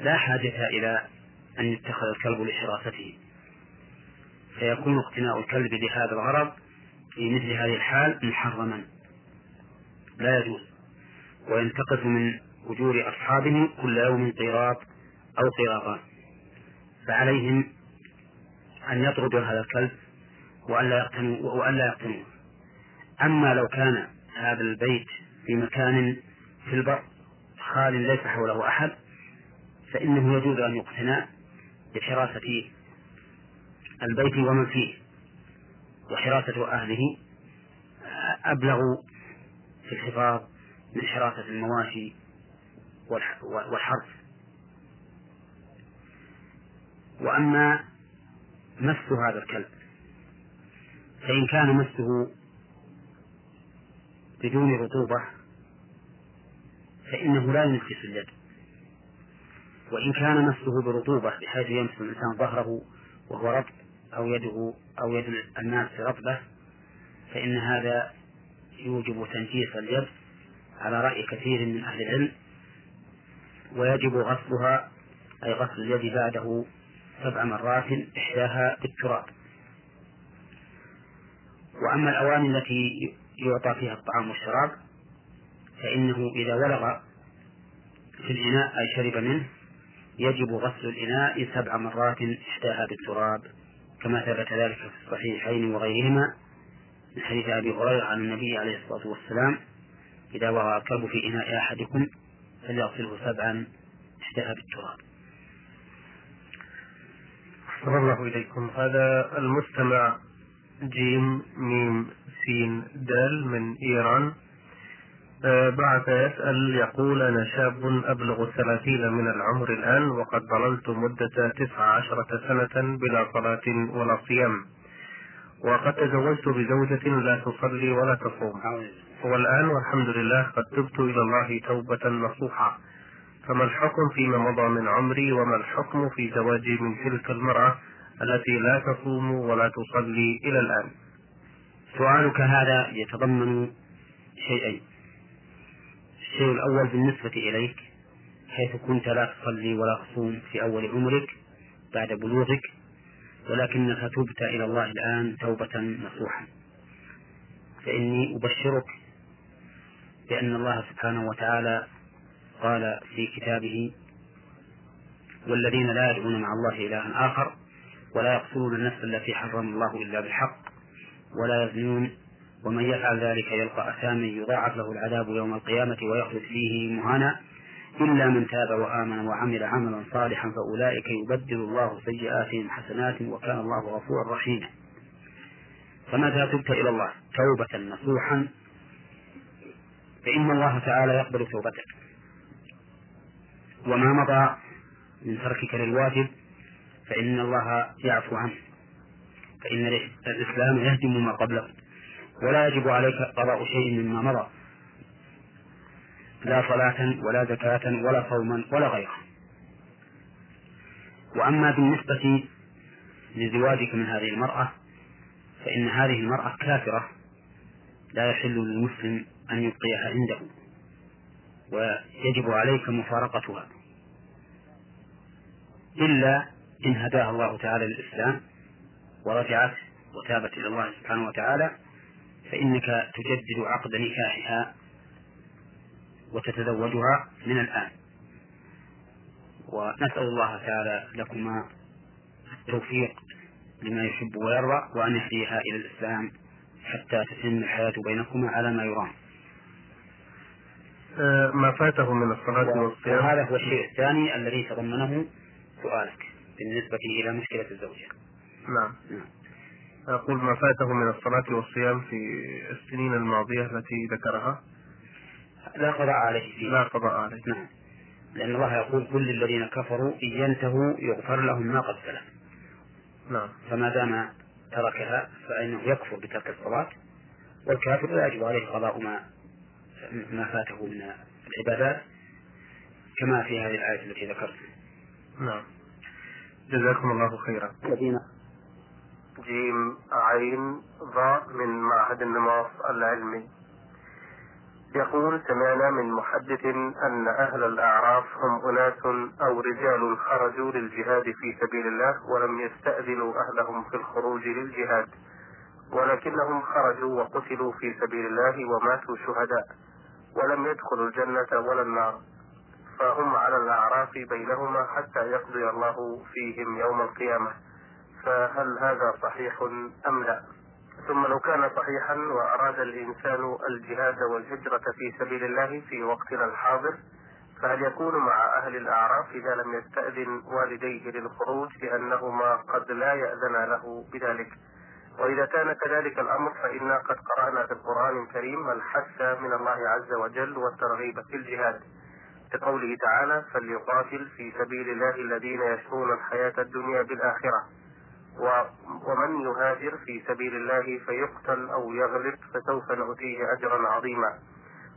لا حاجة إلى أن يتخذ الكلب لحراسته. فيكون اقتناء الكلب لهذا الغرض في مثل هذه الحال محرما. لا يجوز. وينتقص من أجور أصحابه كل يوم قيراط أو قيراطان فعليهم أن يطردوا هذا الكلب وألا يقتنوا وألا يقتنوه أما لو كان هذا البيت في مكان في البر خال ليس حوله أحد فإنه يجوز أن يقتنى بحراسة البيت ومن فيه وحراسة أهله. أبلغ في الحفاظ من حراسة المواشي والحرث. وأما مس هذا الكلب. فإن كان مسه بدون رطوبة فإنه لا ينكس اليد. وإن كان مسه برطوبة بحيث يمس الإنسان ظهره وهو رطب أو يده أو يد الناس رطبة فإن هذا يوجب تنجيس اليد على رأي كثير من أهل العلم ويجب غسلها أي غسل اليد بعده سبع مرات إحداها بالتراب. وأما الأواني التي يعطى فيها الطعام والشراب فإنه إذا ولغ في الإناء أي شرب منه يجب غسل الإناء سبع مرات إحداها بالتراب كما ثبت ذلك في الصحيحين وغيرهما من حديث أبي هريرة عن النبي عليه الصلاة والسلام إذا وضع الكلب في إناء أحدكم فليغسله سبعا إحداها بالتراب. أحسن الله إليكم. هذا المستمع جيم ميم سين دال من إيران. آه، بعث يسأل يقول أنا شاب أبلغ الثلاثين من العمر الآن وقد ظللت مدة تسع عشرة سنة بلا صلاة ولا صيام وقد تزوجت بزوجة لا تصلي ولا تصوم. والآن والحمد لله قد تبت إلى الله توبة نصوحا. فما الحكم فيما مضى من عمري وما الحكم في زواجي من تلك المرأة التي لا تصوم ولا تصلي إلى الآن؟ سؤالك هذا يتضمن شيئين. الشيء الأول بالنسبة إليك حيث كنت لا تصلي ولا تصوم في أول عمرك بعد بلوغك ولكنك تبت إلى الله الآن توبة نصوحا. فإني أبشرك بأن الله سبحانه وتعالى قال في كتابه والذين لا يدعون مع الله إلها آخر ولا يقتلون النفس التي حرم الله إلا بالحق ولا يزنون ومن يفعل ذلك يلقى أثاما يضاعف له العذاب يوم القيامة ويخلد فيه مهانا إلا من تاب وآمن وعمل عملا صالحا فأولئك يبدل الله سيئاتهم حسنات وكان الله غفورا رحيما. فمتى تبت إلى الله؟ توبة نصوحا. فإن الله تعالى يقبل توبتك. وما مضى من تركك للواجب فإن الله يعفو عنه. فإن الإسلام يهدم ما قبله ولا يجب عليك قضاء شيء مما مضى. لا صلاة ولا زكاة ولا صوما ولا غيره. وأما بالنسبة لزواجك من هذه المرأة فإن هذه المرأة كافرة لا يحل للمسلم أن يبقيها عنده ويجب عليك مفارقتها. إلا إن هداها الله تعالى للإسلام ورجعت وتابت إلى الله سبحانه وتعالى فإنك تجدد عقد نكاحها وتتزوجها من الآن. ونسأل الله تعالى لكما التوفيق لما يحب ويرضى وأن يهديها إلى الإسلام حتى تتم الحياة بينكما على ما يرام. آه، ما فاته من الصلاة والصيام؟ وهذا هو الشيء الثاني الذي تضمنه سؤالك بالنسبة إلى مشكلة الزوجة. نعم. أقول ما فاته من الصلاة والصيام في السنين الماضية التي ذكرها. لا قضاء عليه فيه لا قضاء عليه. نعم. لأن الله يقول كل الذين كفروا إن ينتهوا يغفر لهم ما قد سلف. نعم. فما دام تركها فإنه يكفر بترك الصلاة والكافر لا يجب عليه قضاء ما ما فاته من العبادات كما في هذه الآية التي ذكرتها نعم. جزاكم الله خيرا. الذين جيم عين ضاء من معهد النماص العلمي. يقول سمعنا من محدث أن أهل الأعراف هم أناس أو رجال خرجوا للجهاد في سبيل الله ولم يستأذنوا أهلهم في الخروج للجهاد ولكنهم خرجوا وقتلوا في سبيل الله وماتوا شهداء ولم يدخلوا الجنة ولا النار. فهم على الأعراف بينهما حتى يقضي الله فيهم يوم القيامة. فهل هذا صحيح أم لا؟ ثم لو كان صحيحا وأراد الإنسان الجهاد والهجرة في سبيل الله في وقتنا الحاضر فهل يكون مع أهل الأعراف إذا لم يستأذن والديه للخروج لأنهما قد لا يأذن له بذلك؟ وإذا كان كذلك الأمر فإنا قد قرأنا في القرآن الكريم الحث من الله عز وجل والترغيب في الجهاد. كقوله تعالى فليقاتل في سبيل الله الذين يشرون الحياة الدنيا بالآخرة ومن يهاجر في سبيل الله فيقتل أو يغلب فسوف نؤتيه أجرا عظيما.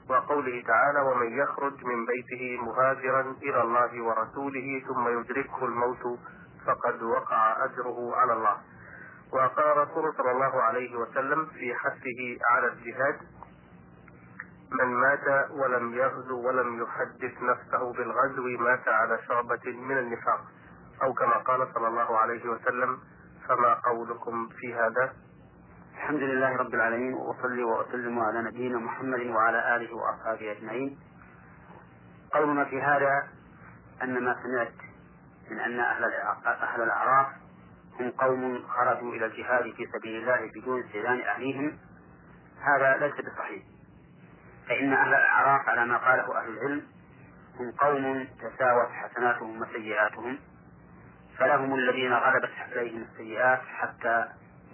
وقوله تعالى ومن يخرج من بيته مهاجرا إلى الله ورسوله ثم يدركه الموت فقد وقع أجره على الله. وقال رسول صلى الله عليه وسلم في حثه على الجهاد من مات ولم يغزو ولم يحدث نفسه بالغزو مات على شعبة من النفاق. أو كما قال صلى الله عليه وسلم فما قولكم في هذا؟ الحمد لله رب العالمين وأصلي وأسلم على نبينا محمد وعلى آله وأصحابه أجمعين. قولنا في هذا أن ما سمعت من أن أهل أهل الأعراف هم قوم خرجوا إلى الجهاد في سبيل الله بدون استئذان أهليهم هذا ليس بصحيح. فإن أهل الأعراف على ما قاله أهل العلم هم قوم تساوت حسناتهم وسيئاتهم فلهم الذين غلبت عليهم السيئات حتى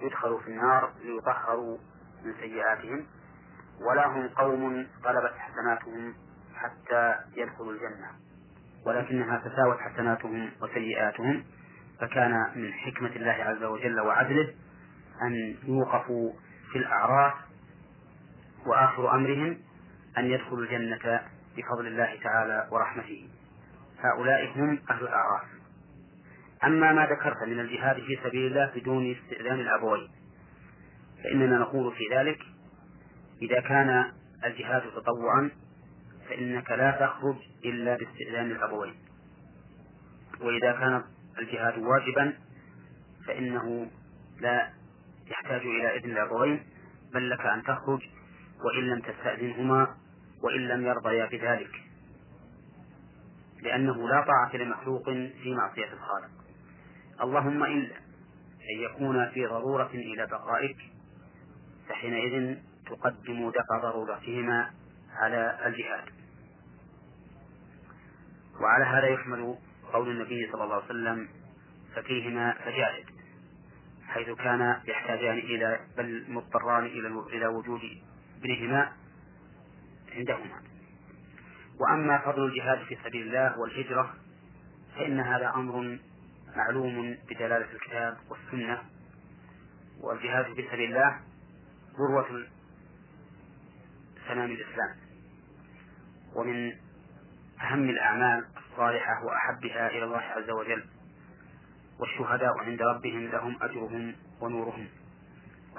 يدخلوا في النار ليطهروا من سيئاتهم ولهم قوم غلبت حسناتهم حتى يدخلوا الجنة. ولكنها تساوت حسناتهم وسيئاتهم فكان من حكمة الله عز وجل وعدله أن يوقفوا في الأعراف وآخر أمرهم أن يدخلوا الجنة بفضل الله تعالى ورحمته. هؤلاء هم أهل الأعراف. أما ما ذكرت من الجهاد في سبيل الله بدون استئذان الأبوين فإننا نقول في ذلك إذا كان الجهاد تطوعا فإنك لا تخرج إلا باستئذان الأبوين. وإذا كان الجهاد واجبا فإنه لا يحتاج إلى إذن الأبوين بل لك أن تخرج وإن لم تستأذنهما وإن لم يرضيا بذلك. لأنه لا طاعة لمخلوق في معصية الخالق. اللهم إلا أن يكون في ضرورة إلى بقائك فحينئذ تقدم دفع ضرورتهما على الجهاد. وعلى هذا يحمل قول النبي صلى الله عليه وسلم ففيهما فجاهد حيث كان يحتاجان إلى بل مضطران إلى إلى وجود ابنهما عندهما وأما فضل الجهاد في سبيل الله والهجرة فإن هذا أمر معلوم بدلالة الكتاب والسنة. والجهاد في سبيل الله ذروة سنام الإسلام. ومن أهم الأعمال الصالحة وأحبها إلى الله عز وجل والشهداء عند ربهم لهم أجرهم ونورهم.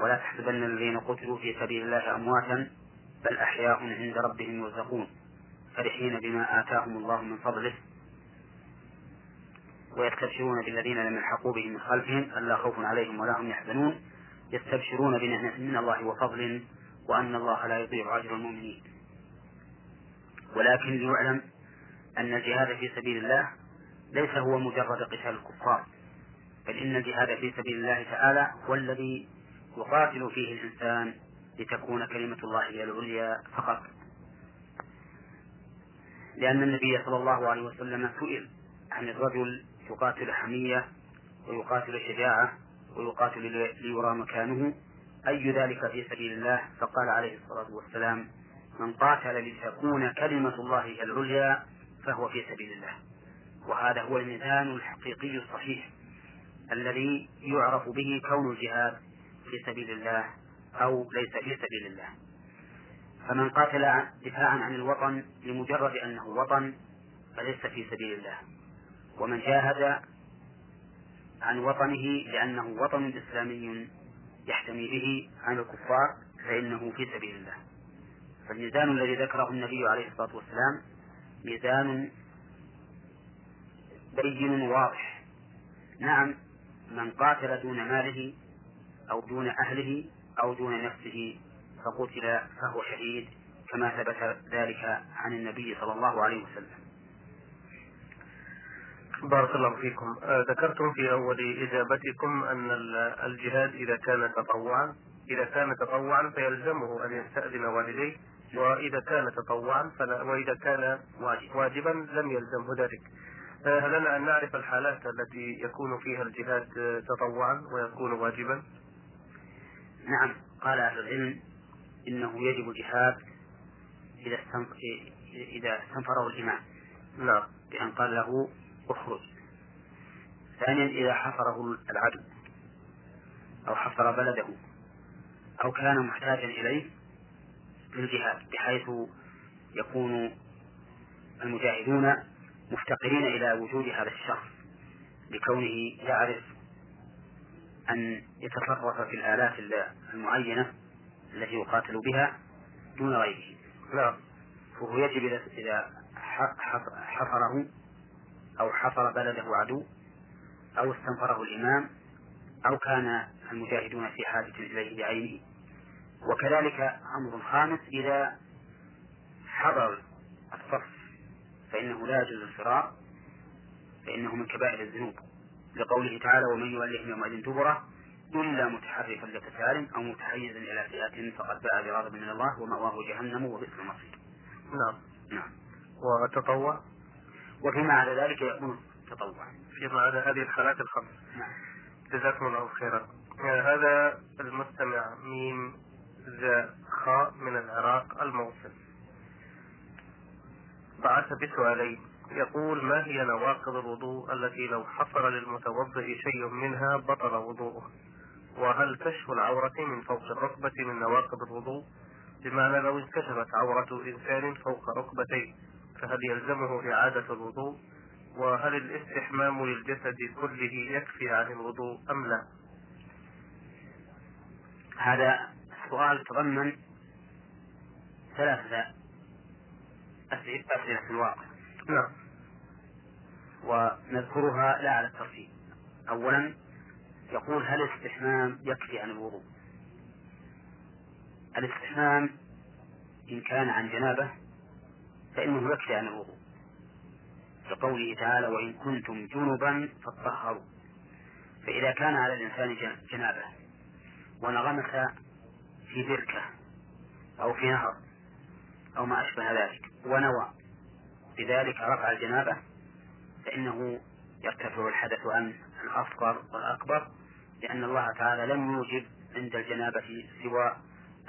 ولا تحسبن الذين قتلوا في سبيل الله أمواتا بل أحياء عند ربهم يرزقون فرحين بما آتاهم الله من فضله. ويستبشرون بالذين لم يلحقوا بهم من خلفهم ألا خوف عليهم ولا هم يحزنون. يستبشرون بنعمة من الله وفضل وأن الله لا يضيع أجر المؤمنين. ولكن ليعلم أن الجهاد في سبيل الله ليس هو مجرد قتال الكفار بل إن الجهاد في سبيل الله تعالى هو الذي يقاتل فيه الإنسان لتكون كلمة الله هي العليا فقط. لأن النبي صلى الله عليه وسلم سئل عن الرجل يقاتل حمية ويقاتل شجاعة ويقاتل ليرى مكانه أي ذلك في سبيل الله؟ فقال عليه الصلاة والسلام من قاتل لتكون كلمة الله هي العليا فهو في سبيل الله. وهذا هو الميزان الحقيقي الصحيح الذي يعرف به كون الجهاد في سبيل الله. أو ليس في سبيل الله. فمن قاتل دفاعا عن الوطن لمجرد أنه وطن فليس في سبيل الله. ومن جاهد عن وطنه لأنه وطن إسلامي يحتمي به عن الكفار فإنه في سبيل الله. فالميزان الذي ذكره النبي عليه الصلاة والسلام ميزان بين واضح. نعم من قاتل دون ماله أو دون أهله أو دون نفسه فقتل فهو شهيد كما ثبت ذلك عن النبي صلى الله عليه وسلم. بارك الله فيكم. آه، ذكرتم في أول إجابتكم أن الجهاد إذا كان تطوعا إذا كان تطوعا فيلزمه أن يستأذن والديه وإذا كان تطوعا فلا وإذا كان واجبا لم يلزمه ذلك. آه، هل لنا أن نعرف الحالات التي يكون فيها الجهاد تطوعا ويكون واجبا؟ نعم قال أهل العلم إنه يجب الجهاد إذا إذا استنفره الإمام. نعم بأن قال له اخرج. ثانيا إذا حفره العدو أو حفر بلده أو كان محتاجا إليه للجهاد بحيث يكون المجاهدون مفتقرين إلى وجود هذا الشخص لكونه يعرف أن يتصرف في الآلات المعينة التي يقاتل بها دون غيره نعم. فهو يجب إذا حفره أو حفر بلده عدو أو استنفره الإمام أو كان المجاهدون في حاجة إليه بعينه. وكذلك أمر خامس إذا حضر الصف فإنه لا يجوز الفرار فإنه من كبائر الذنوب. لقوله تعالى ومن يولهم يومئذ دبره إلا متحرفا لقتال أو متحيزا إلى فئة فقد باء بغضب من الله ومأواه جهنم وبئس المصير. نعم. نعم. وتطوع وفيما عدا ذلك يكون تطوعا. فيما عدا هذه الحالات الخمس. نعم. جزاكم الله خيرا. هذا المستمع ميم زاء خاء من العراق الموصل. بعث بسؤالين يقول ما هي نواقض الوضوء التي لو حصل للمتوضئ شيء منها بطل وضوءه؟ وهل كشف العورة من فوق الركبة من نواقض الوضوء؟ بمعنى لو انكشفت عورة إنسان فوق ركبتيه فهل يلزمه إعادة الوضوء؟ وهل الاستحمام للجسد كله يكفي عن الوضوء أم لا؟ هذا السؤال تضمن ثلاثة أسئلة في الواقع. نعم. ونذكرها لا على الترتيب. أولا يقول هل الاستحمام يكفي عن الوضوء؟ الاستحمام إن كان عن جنابة فإنه يكفي عن الوضوء. لقوله تعالى وإن كنتم جنبا فاطهروا. فإذا كان على الإنسان جنابة ونغمس في بركة أو في نهر أو ما أشبه ذلك ونوى بذلك رفع الجنابة فإنه يرتفع الحدث عن الأصغر والأكبر لأن الله تعالى لم يوجب عند الجنابة سوى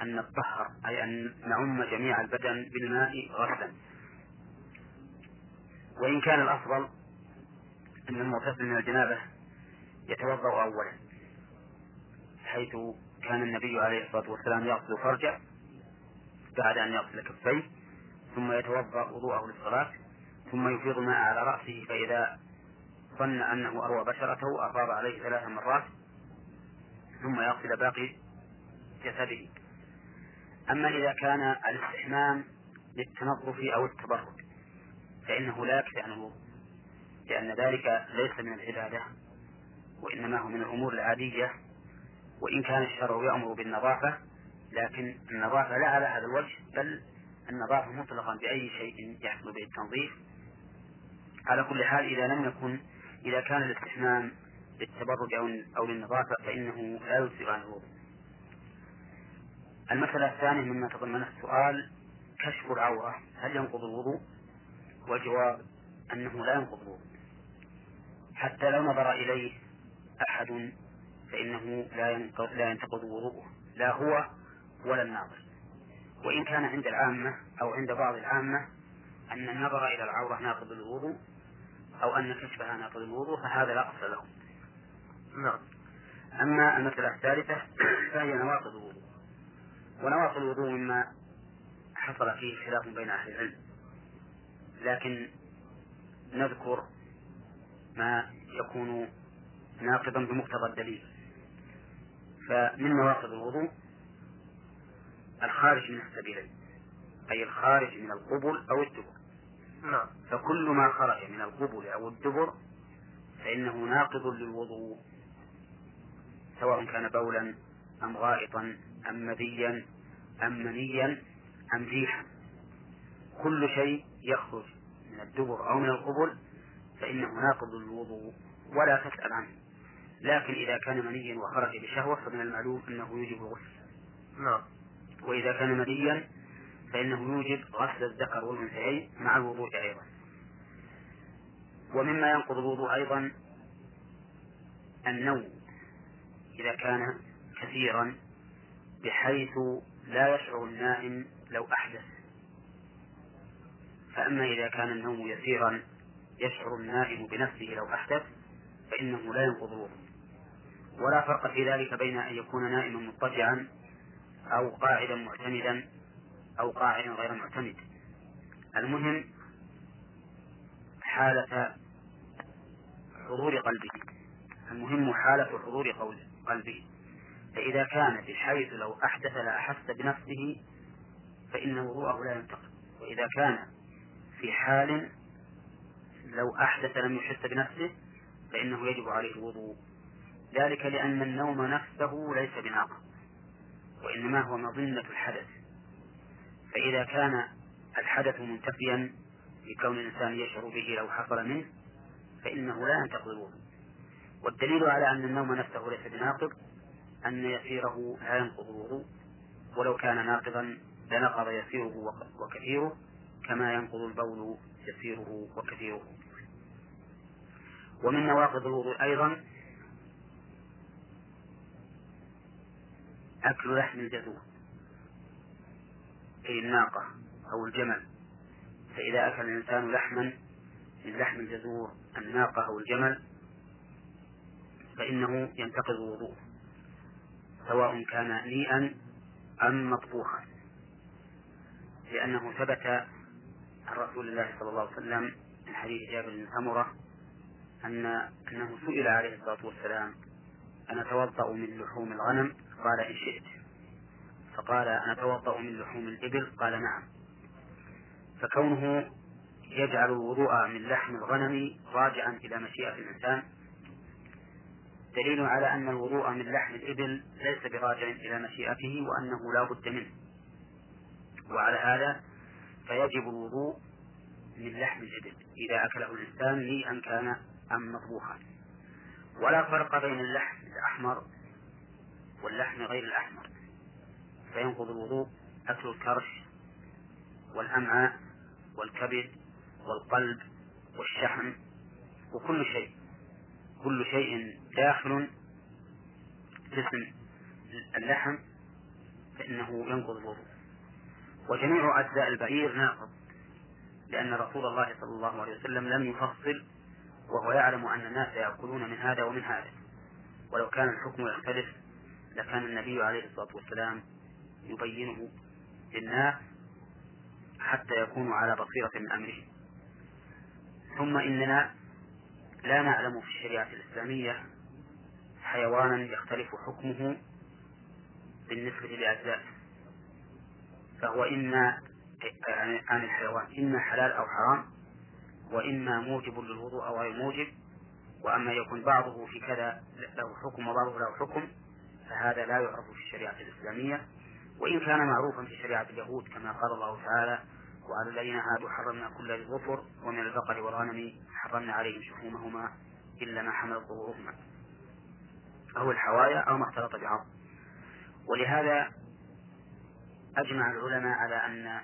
أن نطهر أي أن نعم جميع البدن بالماء غسلا. وإن كان الأفضل أن المغتسل من الجنابة يتوضأ أولا حيث كان النبي عليه الصلاة والسلام يغسل فرجه بعد أن يغسل كفيه ثم يتوضأ وضوءه للصلاة ثم يفيض الماء على رأسه فإذا ظن أنه أروى بشرته أفاض عليه ثلاث مرات ثم يغسل باقي جسده. أما إذا كان الاستحمام للتنظف أو التبرد فإنه لا يكفي عن لأن ذلك ليس من العبادة وإنما هو من الأمور العادية وإن كان الشرع يأمر بالنظافة لكن النظافة لا على هذا الوجه بل النظافة مطلقا بأي شيء يحصل به التنظيف على كل حال إذا لم يكن إذا كان الاستحمام للتبرج أو أو للنظافة فإنه لا يجزئ عن الوضوء. المسألة الثانية مما تضمنه السؤال كشف العورة هل ينقض الوضوء؟ والجواب أنه لا ينقض الوضوء حتى لو نظر إليه أحد فإنه لا لا ينتقض وضوءه لا هو ولا الناظر وإن كان عند العامة أو عند بعض العامة أن النظر إلى العورة ناقض الوضوء أو أن كشفها ناقض الوضوء فهذا لا أصل له. نعم. أما المسألة الثالثة فهي نواقض الوضوء. ونواقض الوضوء مما حصل فيه خلاف بين أهل العلم. لكن نذكر ما يكون ناقضا بمقتضى الدليل. فمن نواقض الوضوء الخارج من السبيلين أي الخارج من القبل أو الدبر. نعم. فكل ما خرج من القبل أو الدبر فإنه ناقض للوضوء سواء كان بولا أم غائطا أم مذيا أم منيا أم ريحا. كل شيء يخرج من الدبر أو من القبل فإنه ناقض للوضوء ولا تسأل عنه. لكن إذا كان منيا وخرج بشهوة فمن المعلوم أنه يوجب الغسل. نعم. وإذا كان مديا فإنه يوجب غسل الذكر والأنثيين مع الوضوء أيضا. ومما ينقض الوضوء أيضا النوم إذا كان كثيرا بحيث لا يشعر النائم لو أحدث. فأما إذا كان النوم يسيرا يشعر النائم بنفسه لو أحدث فإنه لا ينقض الوضوء. ولا فرق في ذلك بين أن يكون نائما مضطجعا أو قاعدا معتمدا أو قاعدا غير معتمد. المهم حالة حضور قلبه. المهم حالة حضور قلبه. فإذا كان بحيث لو أحدث لأحس بنفسه فإن وضوءه لا ينتقد وإذا كان في حال لو أحدث لم يحس بنفسه فإنه يجب عليه الوضوء. ذلك لأن النوم نفسه ليس بناقض وإنما هو مظنة الحدث. فإذا كان الحدث منتفيا لكون الإنسان يشعر به لو حصل منه فإنه لا ينتقض الوضوء والدليل على أن النوم نفسه ليس بناقض أن يسيره لا ينقض الوضوء ولو كان ناقضا لنقض يسيره وكثيره كما ينقض البول يسيره وكثيره. ومن نواقض الوضوء أيضا أكل لحم الجزور أي الناقة أو الجمل. فإذا أكل الإنسان لحما من لحم الجزور الناقة أو الجمل فإنه ينتقض وضوءه سواء كان نيئا أم مطبوخا. لأنه ثبت عن رسول الله صلى الله عليه وسلم من حديث جابر بن سمرة أن أنه سئل عليه الصلاة والسلام أنا أتوضأ من لحوم الغنم؟ قال إن شئت. فقال أنا أتوضأ من لحوم الإبل؟ قال نعم. فكونه يجعل الوضوء من لحم الغنم راجعا إلى مشيئة الإنسان دليل على أن الوضوء من لحم الإبل ليس براجع إلى مشيئته وأنه لا بد منه. وعلى هذا فيجب الوضوء من لحم الإبل. إذا أكله الإنسان نيئا كان أم مطبوخا. ولا فرق بين اللحم الأحمر واللحم غير الأحمر. فينقض الوضوء أكل الكرش والأمعاء والكبد والقلب والشحم وكل شيء. كل شيء داخل جسم اللحم فإنه ينقض الوضوء. وجميع أجزاء البعير ناقض لأن رسول الله صلى الله عليه وسلم لم يفصل وهو يعلم أن الناس يأكلون من هذا ومن هذا. ولو كان الحكم يختلف لكان النبي عليه الصلاة والسلام يبينه للناس حتى يكونوا على بصيرة من أمره. ثم إننا لا نعلم في الشريعة الإسلامية حيوانا يختلف حكمه بالنسبة لأجزائه فهو إما عن الحيوان إما حلال أو حرام وإما موجب للوضوء أو غير موجب وأما يكون بعضه في كذا له حكم وبعضه له حكم فهذا لا يعرف في الشريعة الإسلامية. وإن كان معروفا في شريعة اليهود كما قال الله تعالى وعلى الذين هادوا حرمنا كل ذي ظفر ومن البقر والغنم حرمنا عليهم شحومهما إلا ما حملت ظهورهما أو الحوايا أو ما اختلط بعظم ولهذا أجمع العلماء على أن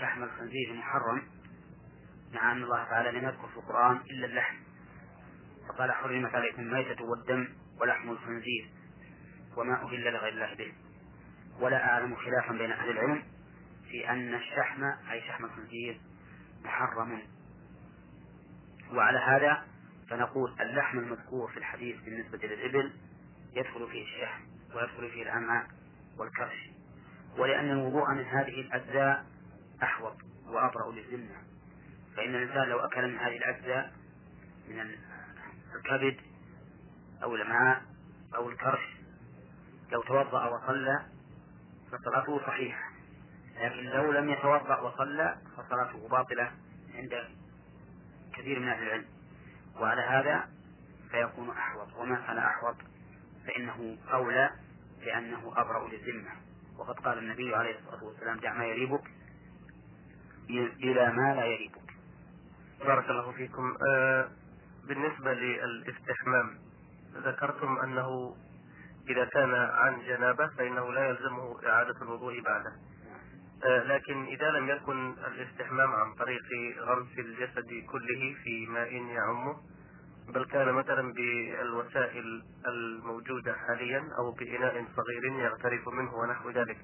شحم الخنزير محرم مع أن الله تعالى لم يذكر في القرآن إلا اللحم. فقال حرمت عليكم الميتة والدم ولحم الخنزير وما أهل لغير الله به. ولا أعلم خلافا بين أهل العلم في أن الشحم أي شحم الخنزير محرم. وعلى هذا فنقول اللحم المذكور في الحديث بالنسبة للإبل يدخل فيه الشحم ويدخل فيه الأمعاء والكرش. ولأن الوضوء من هذه الأجزاء أحوط وأبرأ للذمة. فإن الإنسان لو أكل من هذه الأجزاء من الكبد أو الأمعاء أو الكرش لو توضأ وصلى فصلاته صحيحة. لكن لو لم يتوضأ وصلى فصلاته باطلة عند كثير من أهل العلم. وعلى هذا فيكون أحوط. وما كان أحوط؟ فإنه أولى لأنه أبرأ للذمة. وقد قال النبي عليه الصلاة والسلام دع ما يريبك إلى ما لا يريبك. بارك الله فيكم. آه بالنسبة للاستحمام ذكرتم أنه إذا كان عن جنابة فإنه لا يلزمه إعادة الوضوء بعده. آه لكن إذا لم يكن الاستحمام عن طريق غمس الجسد كله في ماء يعمه بل كان مثلا بالوسائل الموجودة حاليا أو بإناء صغير يغترف منه ونحو ذلك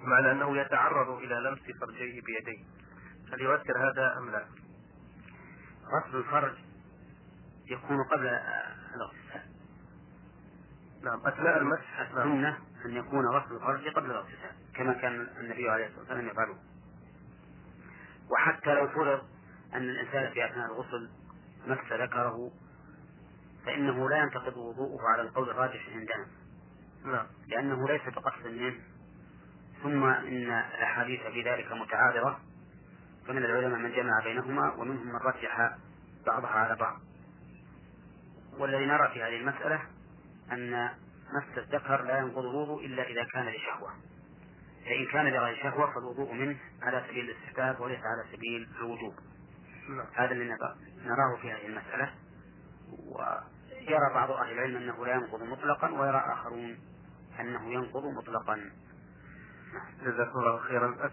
بمعنى أنه يتعرض إلى لمس فرجيه بيديه. هل يؤثر هذا أم لا؟ غسل الفرج يكون قبل الاغتسال نعم أثناء المسح السنة. أن يكون غسل الفرج قبل الاغتسال كما كان النبي عليه الصلاة والسلام يفعله. وحتى لو فرض أن الإنسان في أثناء الغسل مس ذكره فإنه لا ينتقض وضوءه على القول الراجح عندنا. نعم. لأنه ليس بقصد منه. ثم إن الأحاديث في ذلك متعارضة فمن العلماء من جمع بينهما ومنهم من رجح بعضها على بعض. والذي نرى في هذه المسألة أن مس الذكر لا ينقض الوضوء إلا إذا كان لشهوة. فإن كان لغير شهوة فالوضوء منه على سبيل الاستحباب وليس على سبيل الوجوب. نعم. هذا اللي نراه في هذه المسألة. ويرى بعض أهل العلم أنه لا ينقض مطلقا ويرى آخرون أنه ينقض مطلقا. جزاكم الله خيرا.